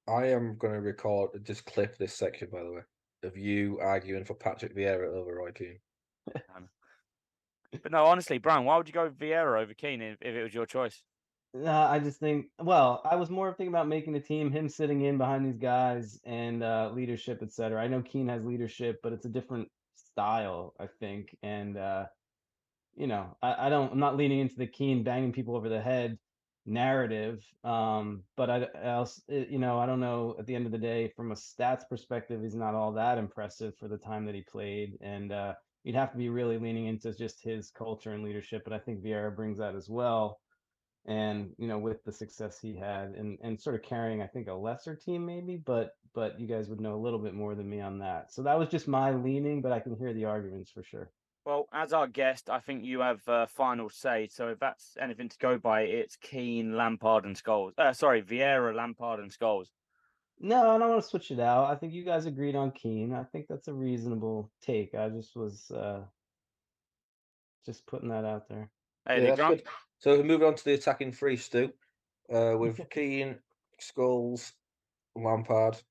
I am going to record just clip this section by the way of you arguing for Patrick Vieira over Roy Keane. But no, honestly, Brian, why would you go Vieira over Keane if, if it was your choice? Nah, I just think. Well, I was more thinking about making a team, him sitting in behind these guys, and uh, leadership, etc. I know Keane has leadership, but it's a different style, I think. And uh, you know, I, I don't. I'm not leaning into the Keane banging people over the head narrative. Um, but I, I also, you know, I don't know. At the end of the day, from a stats perspective, he's not all that impressive for the time that he played, and uh, you'd have to be really leaning into just his culture and leadership. But I think Vieira brings that as well and you know with the success he had and and sort of carrying i think a lesser team maybe but but you guys would know a little bit more than me on that. So that was just my leaning but i can hear the arguments for sure. Well, as our guest, I think you have uh, final say. So if that's anything to go by, it's Keane, Lampard, and Scholes Uh, sorry, Vieira, Lampard, and Scholes no i don't want to switch it out. I think you guys agreed on Keane i think that's a reasonable take. I just was uh just putting that out there. Hey, Yeah, the, that's So moving on to the attacking three, Stu, uh, with Keane, Scholes, Lampard.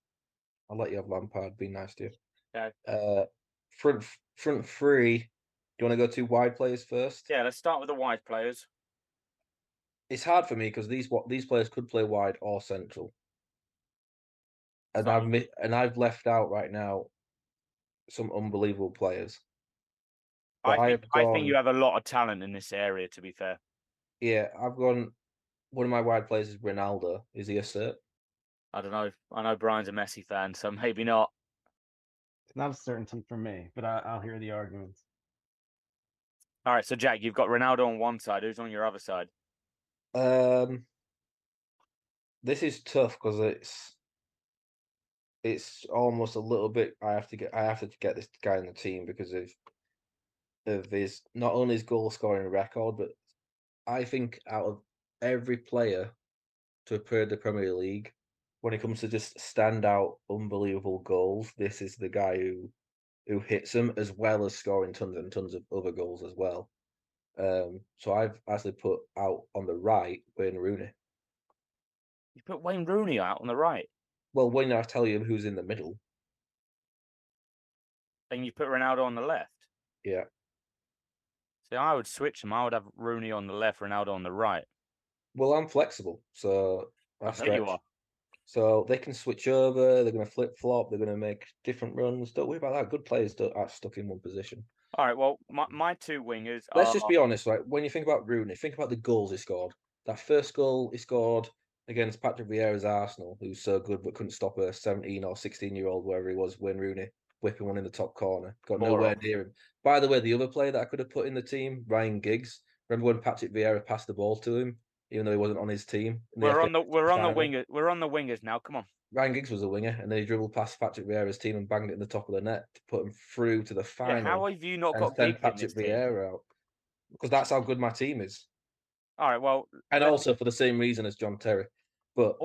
I'll let you have Lampard. Be nice to you. Okay. Uh, front front three. Do you want to go to wide players first? Yeah, let's start with the wide players. It's hard for me because these what these players could play wide or central, and Fine. I've mi- and I've left out right now some unbelievable players. I think, I think you have a lot of talent in this area. To be fair, Yeah, I've gone. One of my wide players is Ronaldo. Is he a cert? I don't know. I know Brian's a Messi fan, so maybe not. It's not a certainty for me, but I, I'll hear the arguments. All right, so Jack, you've got Ronaldo on one side. Who's on your other side? Um, this is tough because it's it's almost a little bit. I have to get I have to get this guy in the team because of of his not only his goal scoring record, but I think out of every player to appear in the Premier League, when it comes to just standout, unbelievable goals, this is the guy who who hits them as well as scoring tons and tons of other goals as well. Um, so I've actually put out on the right Wayne Rooney. You put Wayne Rooney out on the right, Well, when I tell you who's in the middle, and you put Ronaldo on the left. yeah, See, I would switch them. I would have Rooney on the left, Ronaldo on the right. well, I'm flexible, so I know stretch. you are. So they can switch over. They're going to flip flop. They're going to make different runs. Don't worry about that. Good players are stuck in one position. All right. Well, my, my two wingers. Let's are, just be honest, right? When you think about Rooney, think about the goals he scored. That first goal he scored against Patrick Vieira's Arsenal, who's so good but couldn't stop a 17 or 16 year old, wherever he was, Wayne Rooney, whipping one in the top corner. Got nowhere near him. By the way, the other player that I could have put in the team, Ryan Giggs. Remember when Patrick Vieira passed the ball to him, even though he wasn't on his team? We're on the we're on the winger. We're on the wingers now. Come on. Ryan Giggs was a winger, and then he dribbled past Patrick Vieira's team and banged it in the top of the net to put him through to the Yeah, final how have you not got send keeper in Patrick? Vieira out. Because that's how good my team is. All right. Well, And let- also for the same reason as John Terry. But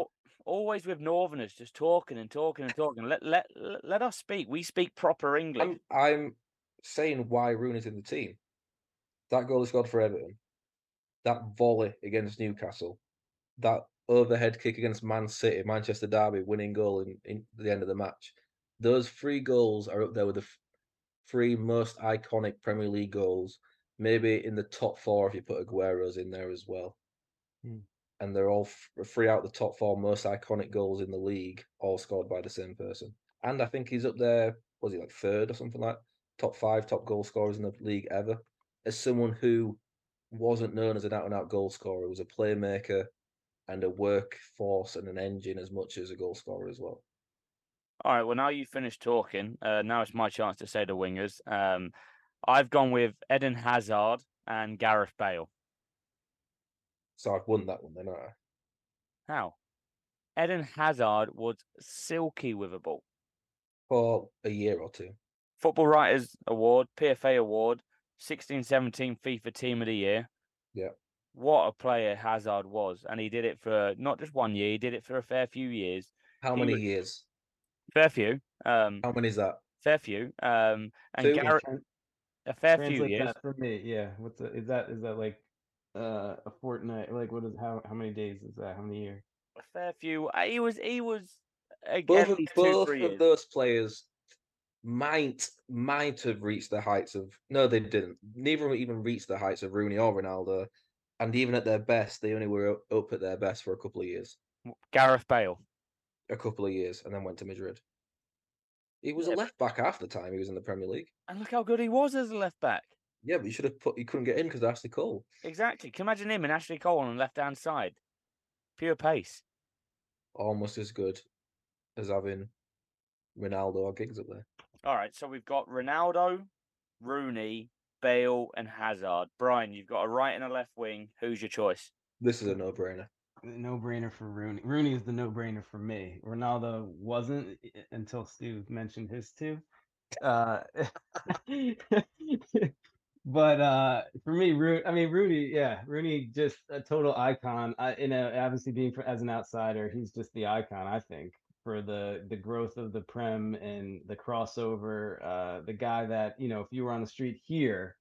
always with Northerners just talking and talking and talking. Let let let, let us speak. We speak proper English. I'm, I'm saying why Rooney's in the team. That goal he scored for Everton, that volley against Newcastle, that overhead kick against Man City, Manchester Derby, winning goal in, in the end of the match. Those three goals are up there with the f- three most iconic Premier League goals. Maybe in the top four if you put Aguero's in there as well. Hmm. And they're all f- three out the top four most iconic goals in the league, all scored by the same person. And I think he's up there. Was he like third or something like top five top goal scorers in the league ever? As someone who wasn't known as an out and out goal scorer, was a playmaker and a workforce and an engine as much as a goal scorer as well. All right. Well, now you've finished talking. Uh, now it's my chance to say the wingers. Um, I've gone with Eden Hazard and Gareth Bale. So I've won that one then, I? How? Eden Hazard was silky with a ball. For a year or two. Football Writers Award, PFA Award, 16 17 FIFA Team of the Year. Yeah. What a player Hazard was. And he did it for not just one year, he did it for a fair few years. How He many wa- years? Fair few. Um, How many is that? fair few. Um, and Tran- a fair few years. that for me. Yeah. What's the, is that? Is that like uh, a fortnight? Like what is how how many days is that? How many years? A fair few. uh, He was, he was, uh, Both, at of, two, both of those players might might have reached the heights of no, they didn't. Neither of them even reached the heights of Rooney or Ronaldo. And even at their best, they only were up- at their best for a couple of years. Gareth Bale. A couple of years, and then went to Madrid. He was Yeah, a left back half the time he was in the Premier League. And look how good he was as a left back. Yeah, but you should have put. He couldn't get in because Ashley Cole. Exactly. Can you imagine him and Ashley Cole on the left hand side? Pure pace. Almost as good as having Ronaldo or Giggs up there. All right, so we've got Ronaldo, Rooney, Bale, and Hazard. Brian, you've got a right and a left wing. Who's your choice? This is a no-brainer. No brainer for Rooney. Rooney is the no brainer for me. Ronaldo wasn't until Stu mentioned his two. Uh, but uh, for me, Rooney. I mean, Rooney. Yeah, Rooney just a total icon. I, you know, obviously being fr- as an outsider, he's just the icon. I think for the the growth of the prem and the crossover. Uh, the guy that you know, if you were on the street here,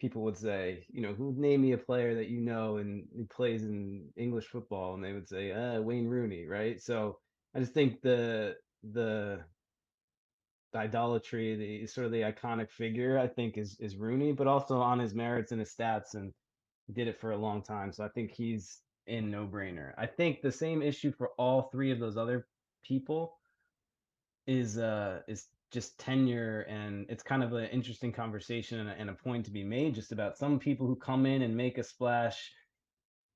people would say, you know, who name me a player that you know and who plays in English football, and they would say, uh, Wayne Rooney, right? So I just think the the the idolatry, the sort of the iconic figure, I think is is Rooney, but also on his merits and his stats, and did it for a long time. So I think he's in no brainer. I think the same issue for all three of those other people is uh is just tenure and it's kind of an interesting conversation and a, and a point to be made just about some people who come in and make a splash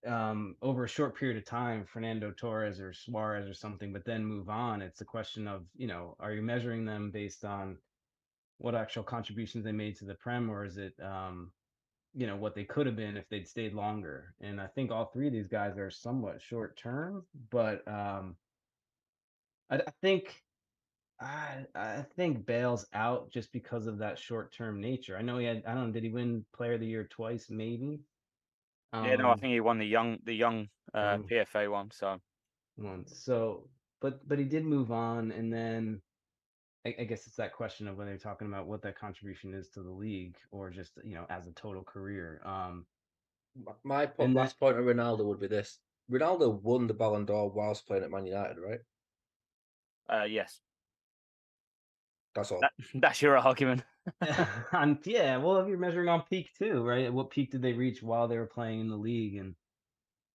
um, over a short period of time, Fernando Torres or Suarez or something, but then move on. It's a question of, you know, are you measuring them based on what actual contributions they made to the Prem, or is it, um, you know, what they could have been if they'd stayed longer? And I think all three of these guys are somewhat short term, but um, I, I think. I I think Bale's out just because of that short term nature. I know he had I don't know, did he win player of the year twice, maybe? yeah, no, I Um, think he won the young the young uh, Um, PFA one. So once. So, but but he did move on, and then I, I guess it's that question of whether you're talking about what that contribution is to the league or just you know as a total career. Um, My po- And that- last point on Ronaldo would be this: Ronaldo won the Ballon d'Or whilst playing at Man United, right? Uh, yes, That's all. that, that's your argument. and yeah, well, if you're measuring on peak too, right? What peak did they reach while they were playing in the league? And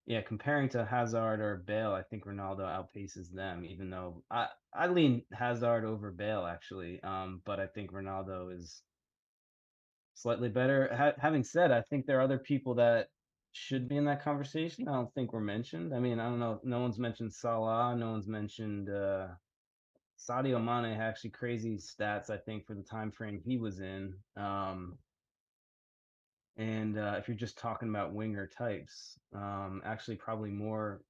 yeah, comparing to Hazard or Bale, I think Ronaldo outpaces them. Even though I I lean Hazard over Bale actually, um, but I think Ronaldo is slightly better. Ha- having said, I think there are other people that should be in that conversation. I don't think were mentioned. I mean, I don't know. No one's mentioned Salah. No one's mentioned uh, Sadio Mane. Had actually crazy stats. I think for the time frame he was in. Um, and uh, if you're just talking about winger types, um, actually probably more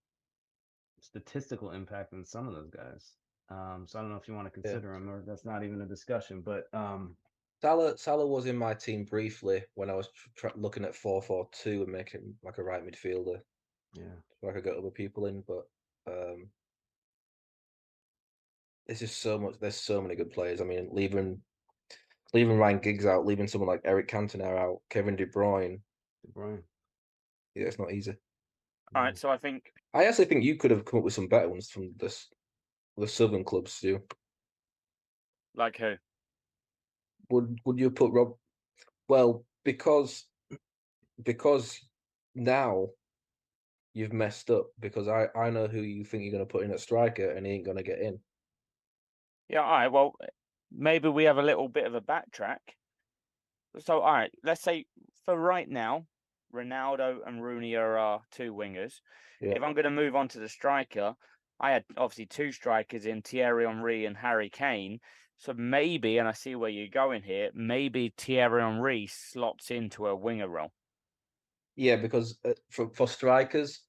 statistical impact than some of those guys. Um, so I don't know if you want to consider him, or that's not even a discussion. But um, Salah, Salah was in my team briefly when I was tr- tr- looking at four four two and making like a right midfielder, yeah, so I could get other people in. But um, there's just so much. There's so many good players. I mean, leaving leaving Ryan Giggs out, leaving someone like Eric Cantona out, Kevin De Bruyne. De Bruyne. Yeah, it's not easy. All Mm. so I think I actually think you could have come up with some better ones from this the southern clubs, Stu. like who? Would would you put Rob? Well, because because now you've messed up. Because I I know who you think you're going to put in at striker, and he ain't going to get in. Yeah, all right. Well, maybe we have a little bit of a backtrack. So, all right, let's say for right now, Ronaldo and Rooney are our two wingers. Yeah. If I'm going to move on to the striker, I had obviously two strikers in Thierry Henry and Harry Kane. So maybe, and I see where you're going here, maybe Thierry Henry slots into a winger role. Yeah, because uh, for for strikers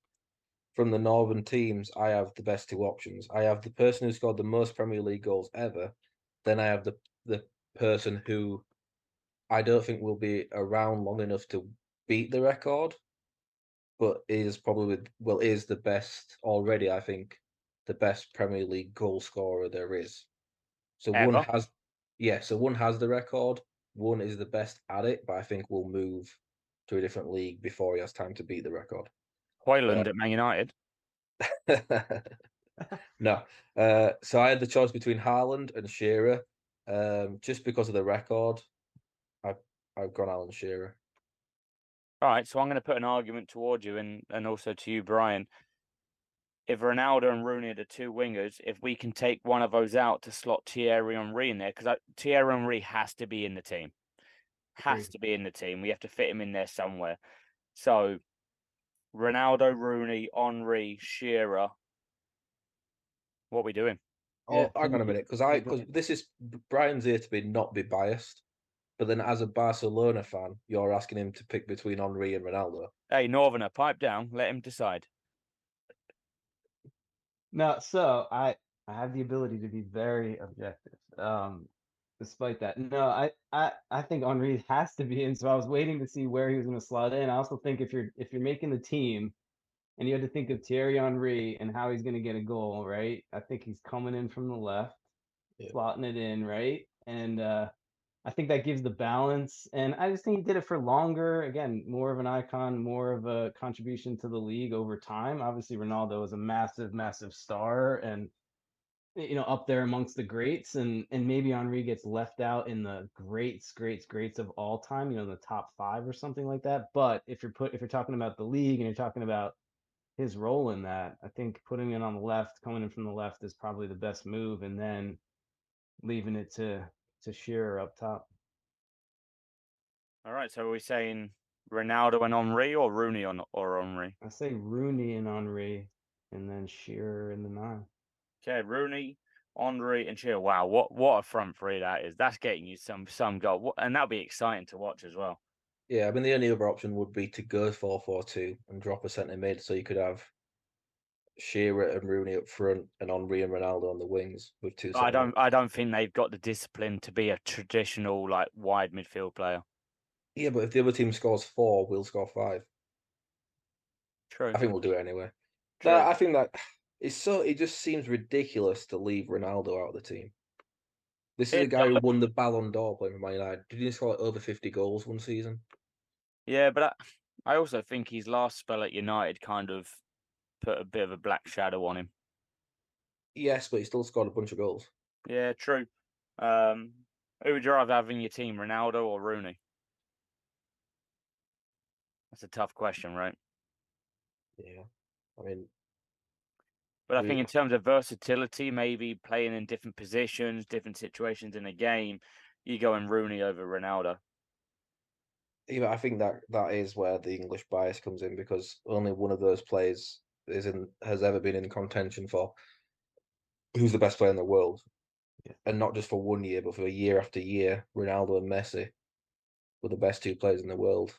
from the northern teams, I have the best two options. I have the person who scored the most Premier League goals ever. Then I have the the person who I don't think will be around long enough to beat the record, but is probably well is the best already. I think the best Premier League goal scorer there is. So one has, yeah. So one has the record. One is the best at it, but I think will move to a different league before he has time to beat the record. Højlund at Man United. no. Uh, so I had the choice between Haaland and Shearer. Um, just because of the record, I I've gone Alan Shearer. All right, so I'm going to put an argument toward you and, and also to you, Brian. If Ronaldo and Rooney are the two wingers, if we can take one of those out to slot Thierry Henry in there, because Thierry Henry has to be in the team, has Agreed. to be in the team. We have to fit him in there somewhere. So, Ronaldo, Rooney, Henry, Shearer. What are we doing? Oh, Yeah, hang on a minute, because I because this is Brian's here to be not be biased, but then as a Barcelona fan, you're asking him to pick between Henry and Ronaldo. Hey, Northerner, pipe down. Let him decide. No, so I I have the ability to be very objective. Um, despite that, no, I I I think Henry has to be in. So I was waiting to see where he was going to slot in. I also think if you're if you're making the team, and you had to think of Thierry Henry and how he's going to get a goal, right? I think he's coming in from the left, Yeah. slotting it in, right? And uh, I think that gives the balance, and I just think he did it for longer. Again, more of an icon, more of a contribution to the league over time. Obviously, Ronaldo is a massive, massive star, and you know up there amongst the greats, and and maybe Henry gets left out in the greats, greats, greats of all time. You know, in the top five or something like that. But if you're put if you're talking about the league and you're talking about his role in that, I think putting it on the left, coming in from the left, is probably the best move, and then leaving it to to Shearer up top. All right, so are we saying Ronaldo and Henry or Rooney on or Henry? I say Rooney and Henry and then Shearer in the nine. Okay, Rooney, Henry, and Shearer. Wow, what what a front three that is. That's getting you some some goal, and that'll be exciting to watch as well. Yeah, I mean the only other option would be to go four four two and drop a centre mid, so you could have Shearer and Rooney up front, and Henry and Ronaldo on the wings with two. I don't. I don't think they've got the discipline to be a traditional like wide midfield player. Yeah, but if the other team scores four, we'll score five. True. I think we'll do it anyway. That, I think that it's so. It just seems ridiculous to leave Ronaldo out of the team. This is It a guy who won the Ballon d'Or playing for Man United. Did he score like over fifty goals one season? Yeah, but I, I also think his last spell at United kind of put a bit of a black shadow on him. Yes, but he still scored a bunch of goals. Yeah, true. Um, who would you rather have in your team, Ronaldo or Rooney? That's a tough question, right? Yeah, I mean, But I We- think in terms of versatility, maybe playing in different positions, different situations in a game, you go and Rooney over Ronaldo. yeah, I think that that is where the English bias comes in because only one of those players is in has ever been in contention for who's the best player in the world, Yeah. and not just for one year, but for year after year. Ronaldo and Messi were the best two players in the world.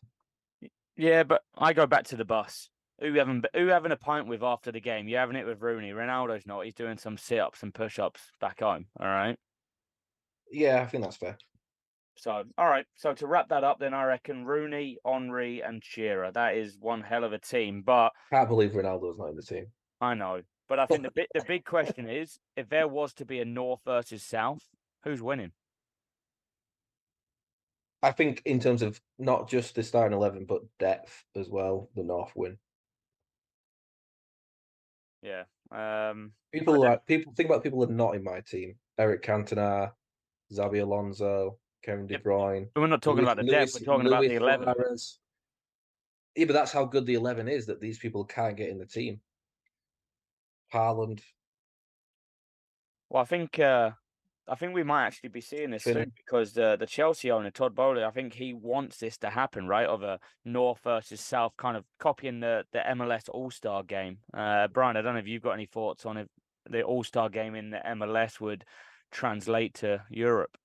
Yeah, but I go back to the bus. Who you having who you having a pint with after the game? You're having it with Rooney. Ronaldo's not. He's doing some sit ups and push ups back home. All right. Yeah, I think that's fair. So, all right. So to wrap that up, then I reckon Rooney, Henry, and Shearer. That is one hell of a team. But I Can't believe Ronaldo's not in the team. I know. But I think the big the big question is, if there was to be a North versus South, who's winning? I think in terms of not just the starting eleven, but depth as well, the North win. Yeah. Um. People like people think about people that are not in my team: Eric Cantona, Xabi Alonso, Kevin De. Bruyne. We're not talking Luis- about the depth. We're talking about the eleven. Suarez. Yeah, but that's how good the eleven is that these people can't get in the team. Haaland, Well, I think uh, I think we might actually be seeing this soon because uh, the Chelsea owner Todd Boehly, I think he wants this to happen, right? Of a North versus South, kind of copying the the MLS All Star game. Uh, Brian, I don't know if you've got any thoughts on if the All Star game in the MLS would translate to Europe.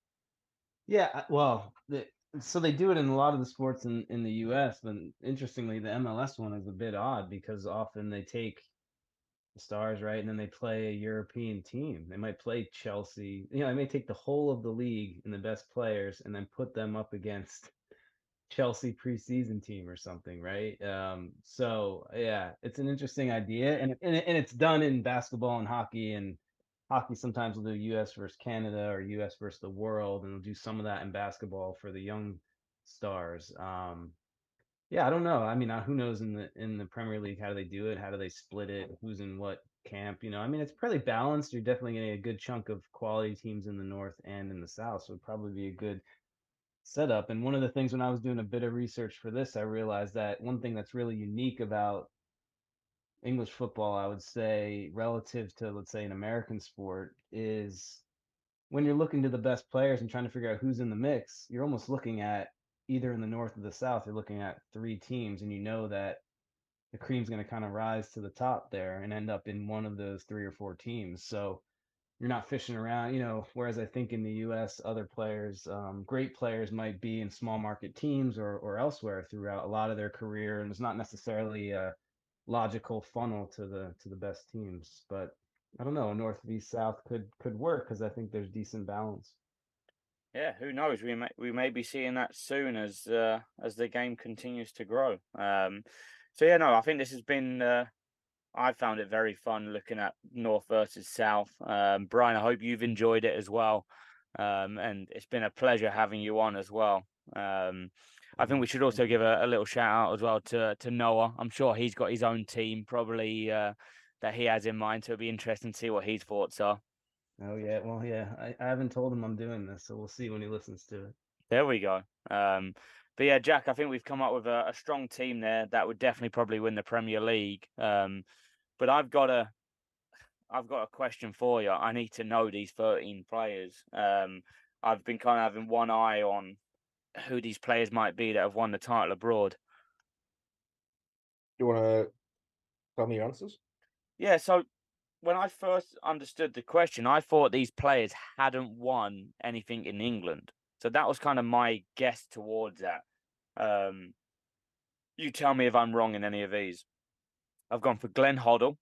Yeah, well, the, so they do it in a lot of the sports in in the U.S., but interestingly, the MLS one is a bit odd because often they take stars, right, and then they play a European team. They might play Chelsea. You know, they may take the whole of the league and the best players, and then put them up against Chelsea preseason team or something, right? Um, so yeah, it's an interesting idea, and and, and it's done in basketball and hockey and hockey sometimes will do US versus Canada or US versus the world, and they'll do some of that in basketball for the young stars. Um, yeah, I don't know. I mean, uh, who knows in the in the Premier League how do they do it? How do they split it? Who's in what camp? You know, I mean, it's pretty balanced. You're definitely getting a good chunk of quality teams in the north and in the south, so it'd probably be a good setup. And one of the things when I was doing a bit of research for this, I realized that one thing that's really unique about English football, I would say, relative to let's say an American sport, is when you're looking to the best players and trying to figure out who's in the mix, you're almost looking at either in the north or the south, you're looking at three teams, and you know that the cream's going to kind of rise to the top there and end up in one of those three or four teams. So you're not fishing around, you know. Whereas I think in the U.S., other players, um, great players, might be in small market teams or or elsewhere throughout a lot of their career, and it's not necessarily a logical funnel to the to the best teams. But I don't know, north v south could could work because I think there's decent balance. Yeah, who knows? We may we may be seeing that soon as uh, as the game continues to grow. Um, so yeah, no, I think this has been. Uh, I found it very fun looking at North versus South. Um, Brian, I hope you've enjoyed it as well. um, and it's been a pleasure having you on as well. Um, I think we should also give a, a, little shout out as well to to Noah. I'm sure he's got his own team probably uh, that he has in mind, so it'll be interesting to see what his thoughts are. Oh yeah, well yeah, I, I haven't told him I'm doing this, so we'll see when he listens to it. There we go. Um, but yeah, Jack, I think we've come up with a, a, strong team there that would definitely probably win the Premier League. Um, but I've got a, I've got a question for you. I need to know these 13 players. Um, I've been kind of having one eye on who these players might be that have won the title abroad. Do You want to tell me your answers? Yeah. So when I first understood the question, I thought these players hadn't won anything in England. So that was kind of my guess towards that. Um, you tell me if I'm wrong in any of these. I've gone for Glenn Hoddle.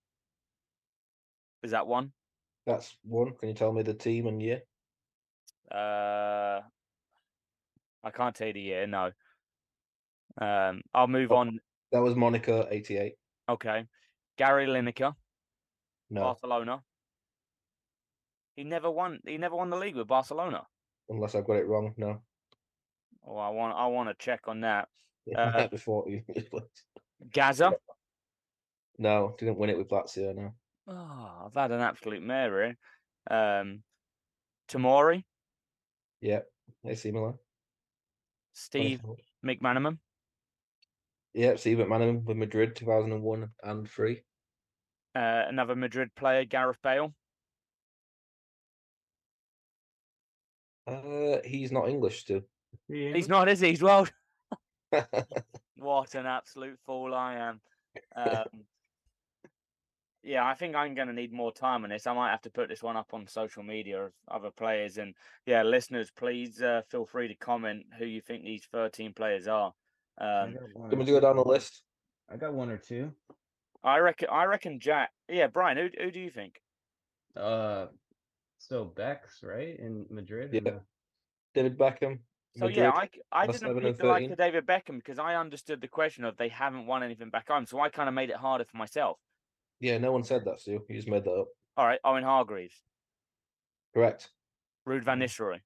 Is that one? That's one. Can you tell me the team and year? Uh, I can't tell you the year. No. Um, I'll move oh, on. That was Monaco '88. Okay, Gary Lineker. No. Barcelona. He never won. He never won the league with Barcelona. Unless I got it wrong. No. Oh, I want. I want to check on that. Uh, before you. Gazza. No, didn't win it with Lazio. No. Oh, I've had an absolute mare. Um, Tomori. Yeah, AC Milan. Steve McManaman. Yeah, Steve McManaman with Madrid, two thousand and one and three. Uh, another Madrid player, Gareth Bale. Uh, he's not English, still. He's not, is he? He's well. what an absolute fool I am. Um, yeah, I think I'm going to need more time on this. I might have to put this one up on social media of other players. And yeah, listeners, please uh, feel free to comment who you think these 13 players are. Um, Can we do it down the list? I got one or two. I reckon. I reckon Jack. Yeah, Brian. Who who do you think? Uh, so Beck's right in Madrid. Yeah, David Beckham. So Madrid, yeah, I I didn't pick the like David Beckham because I understood the question of they haven't won anything back home, so I kind of made it harder for myself. Yeah, no one said that, Stu. You just made that up. All right, Owen Hargreaves. Correct. Ruud van Nistelrooy.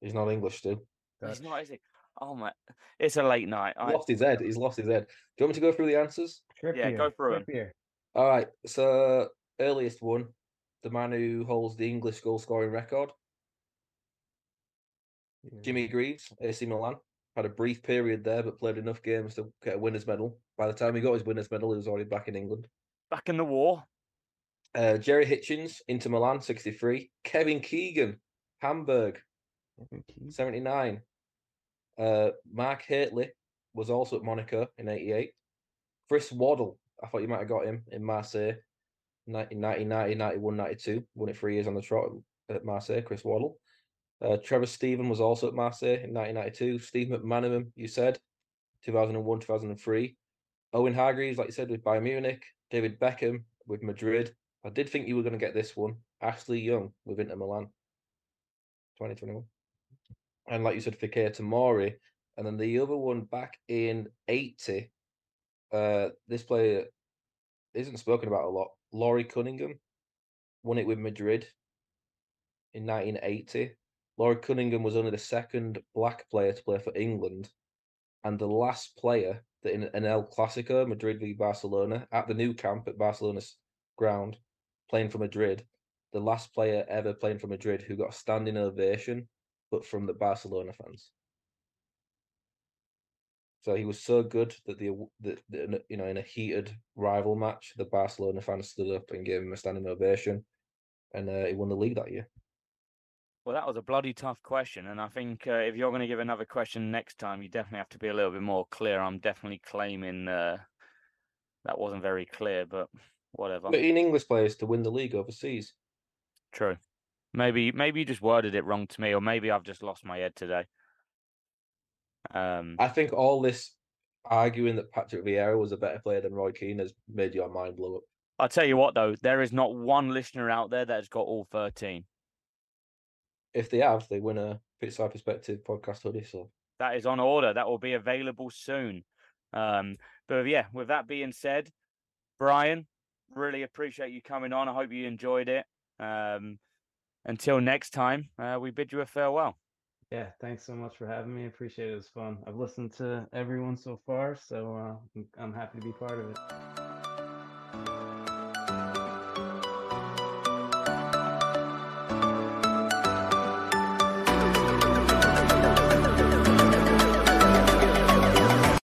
He's not English, Stu. He's not, is he? Oh my! It's a late night. I... lost his head. He's lost his head. Do you want me to go through the answers? Trippier. Yeah, go through them. All right. So earliest one, the man who holds the English goal scoring record, yeah. Jimmy Greaves, AC Milan. Had a brief period there, but played enough games to get a winners' medal. By the time he got his winners' medal, he was already back in England. Back in the war. Uh, Gerry Hitchens, Inter Milan, 63. Kevin Keegan, Hamburg, 79. Uh, Mark Hateley was also at Monaco in 88. Chris Waddle, I thought you might have got him in Marseille in 1990, 91, 92. Won it three years on the trot at Marseille, Chris Waddle. Uh, Trevor Steven was also at Marseille in 1992. Steve McManaman, you said, 2001, 2003. Owen Hargreaves, like you said, with Bayern Munich. David Beckham with Madrid. I did think you were going to get this one. Ashley Young with Inter Milan, 2021 and like you said, Fikayo Tomori, and then the other one back in '80. Uh, this player isn't spoken about a lot. Laurie Cunningham won it with Madrid in 1980. Laurie Cunningham was only the second black player to play for England, and the last player that in an El Clasico, Madrid v Barcelona, at the Nou Camp at Barcelona's ground, playing for Madrid, the last player ever playing for Madrid who got a standing ovation but from the Barcelona fans. So he was so good that the, the, the, you know in a heated rival match, the Barcelona fans stood up and gave him a standing ovation, and uh, he won the league that year. Well, that was a bloody tough question, and I think uh, if you're going to give another question next time, you definitely have to be a little bit more clear. I'm definitely claiming uh, that wasn't very clear, but whatever. But in English players to win the league overseas. True. Maybe maybe you just worded it wrong to me, or maybe I've just lost my head today. Um, I think all this arguing that Patrick Vieira was a better player than Roy Keane has made your mind blow up. I'll tell you what, though, there is not one listener out there that has got all thirteen. If they have, they win a Pitchside Perspective podcast hoodie. So that is on order. That will be available soon. Um, but yeah, with that being said, Brian, really appreciate you coming on. I hope you enjoyed it. Um, until next time, uh, we bid you a farewell. Yeah, thanks so much for having me. Appreciate it. It was fun. I've listened to everyone so far, so uh, I'm- I'm happy to be part of it.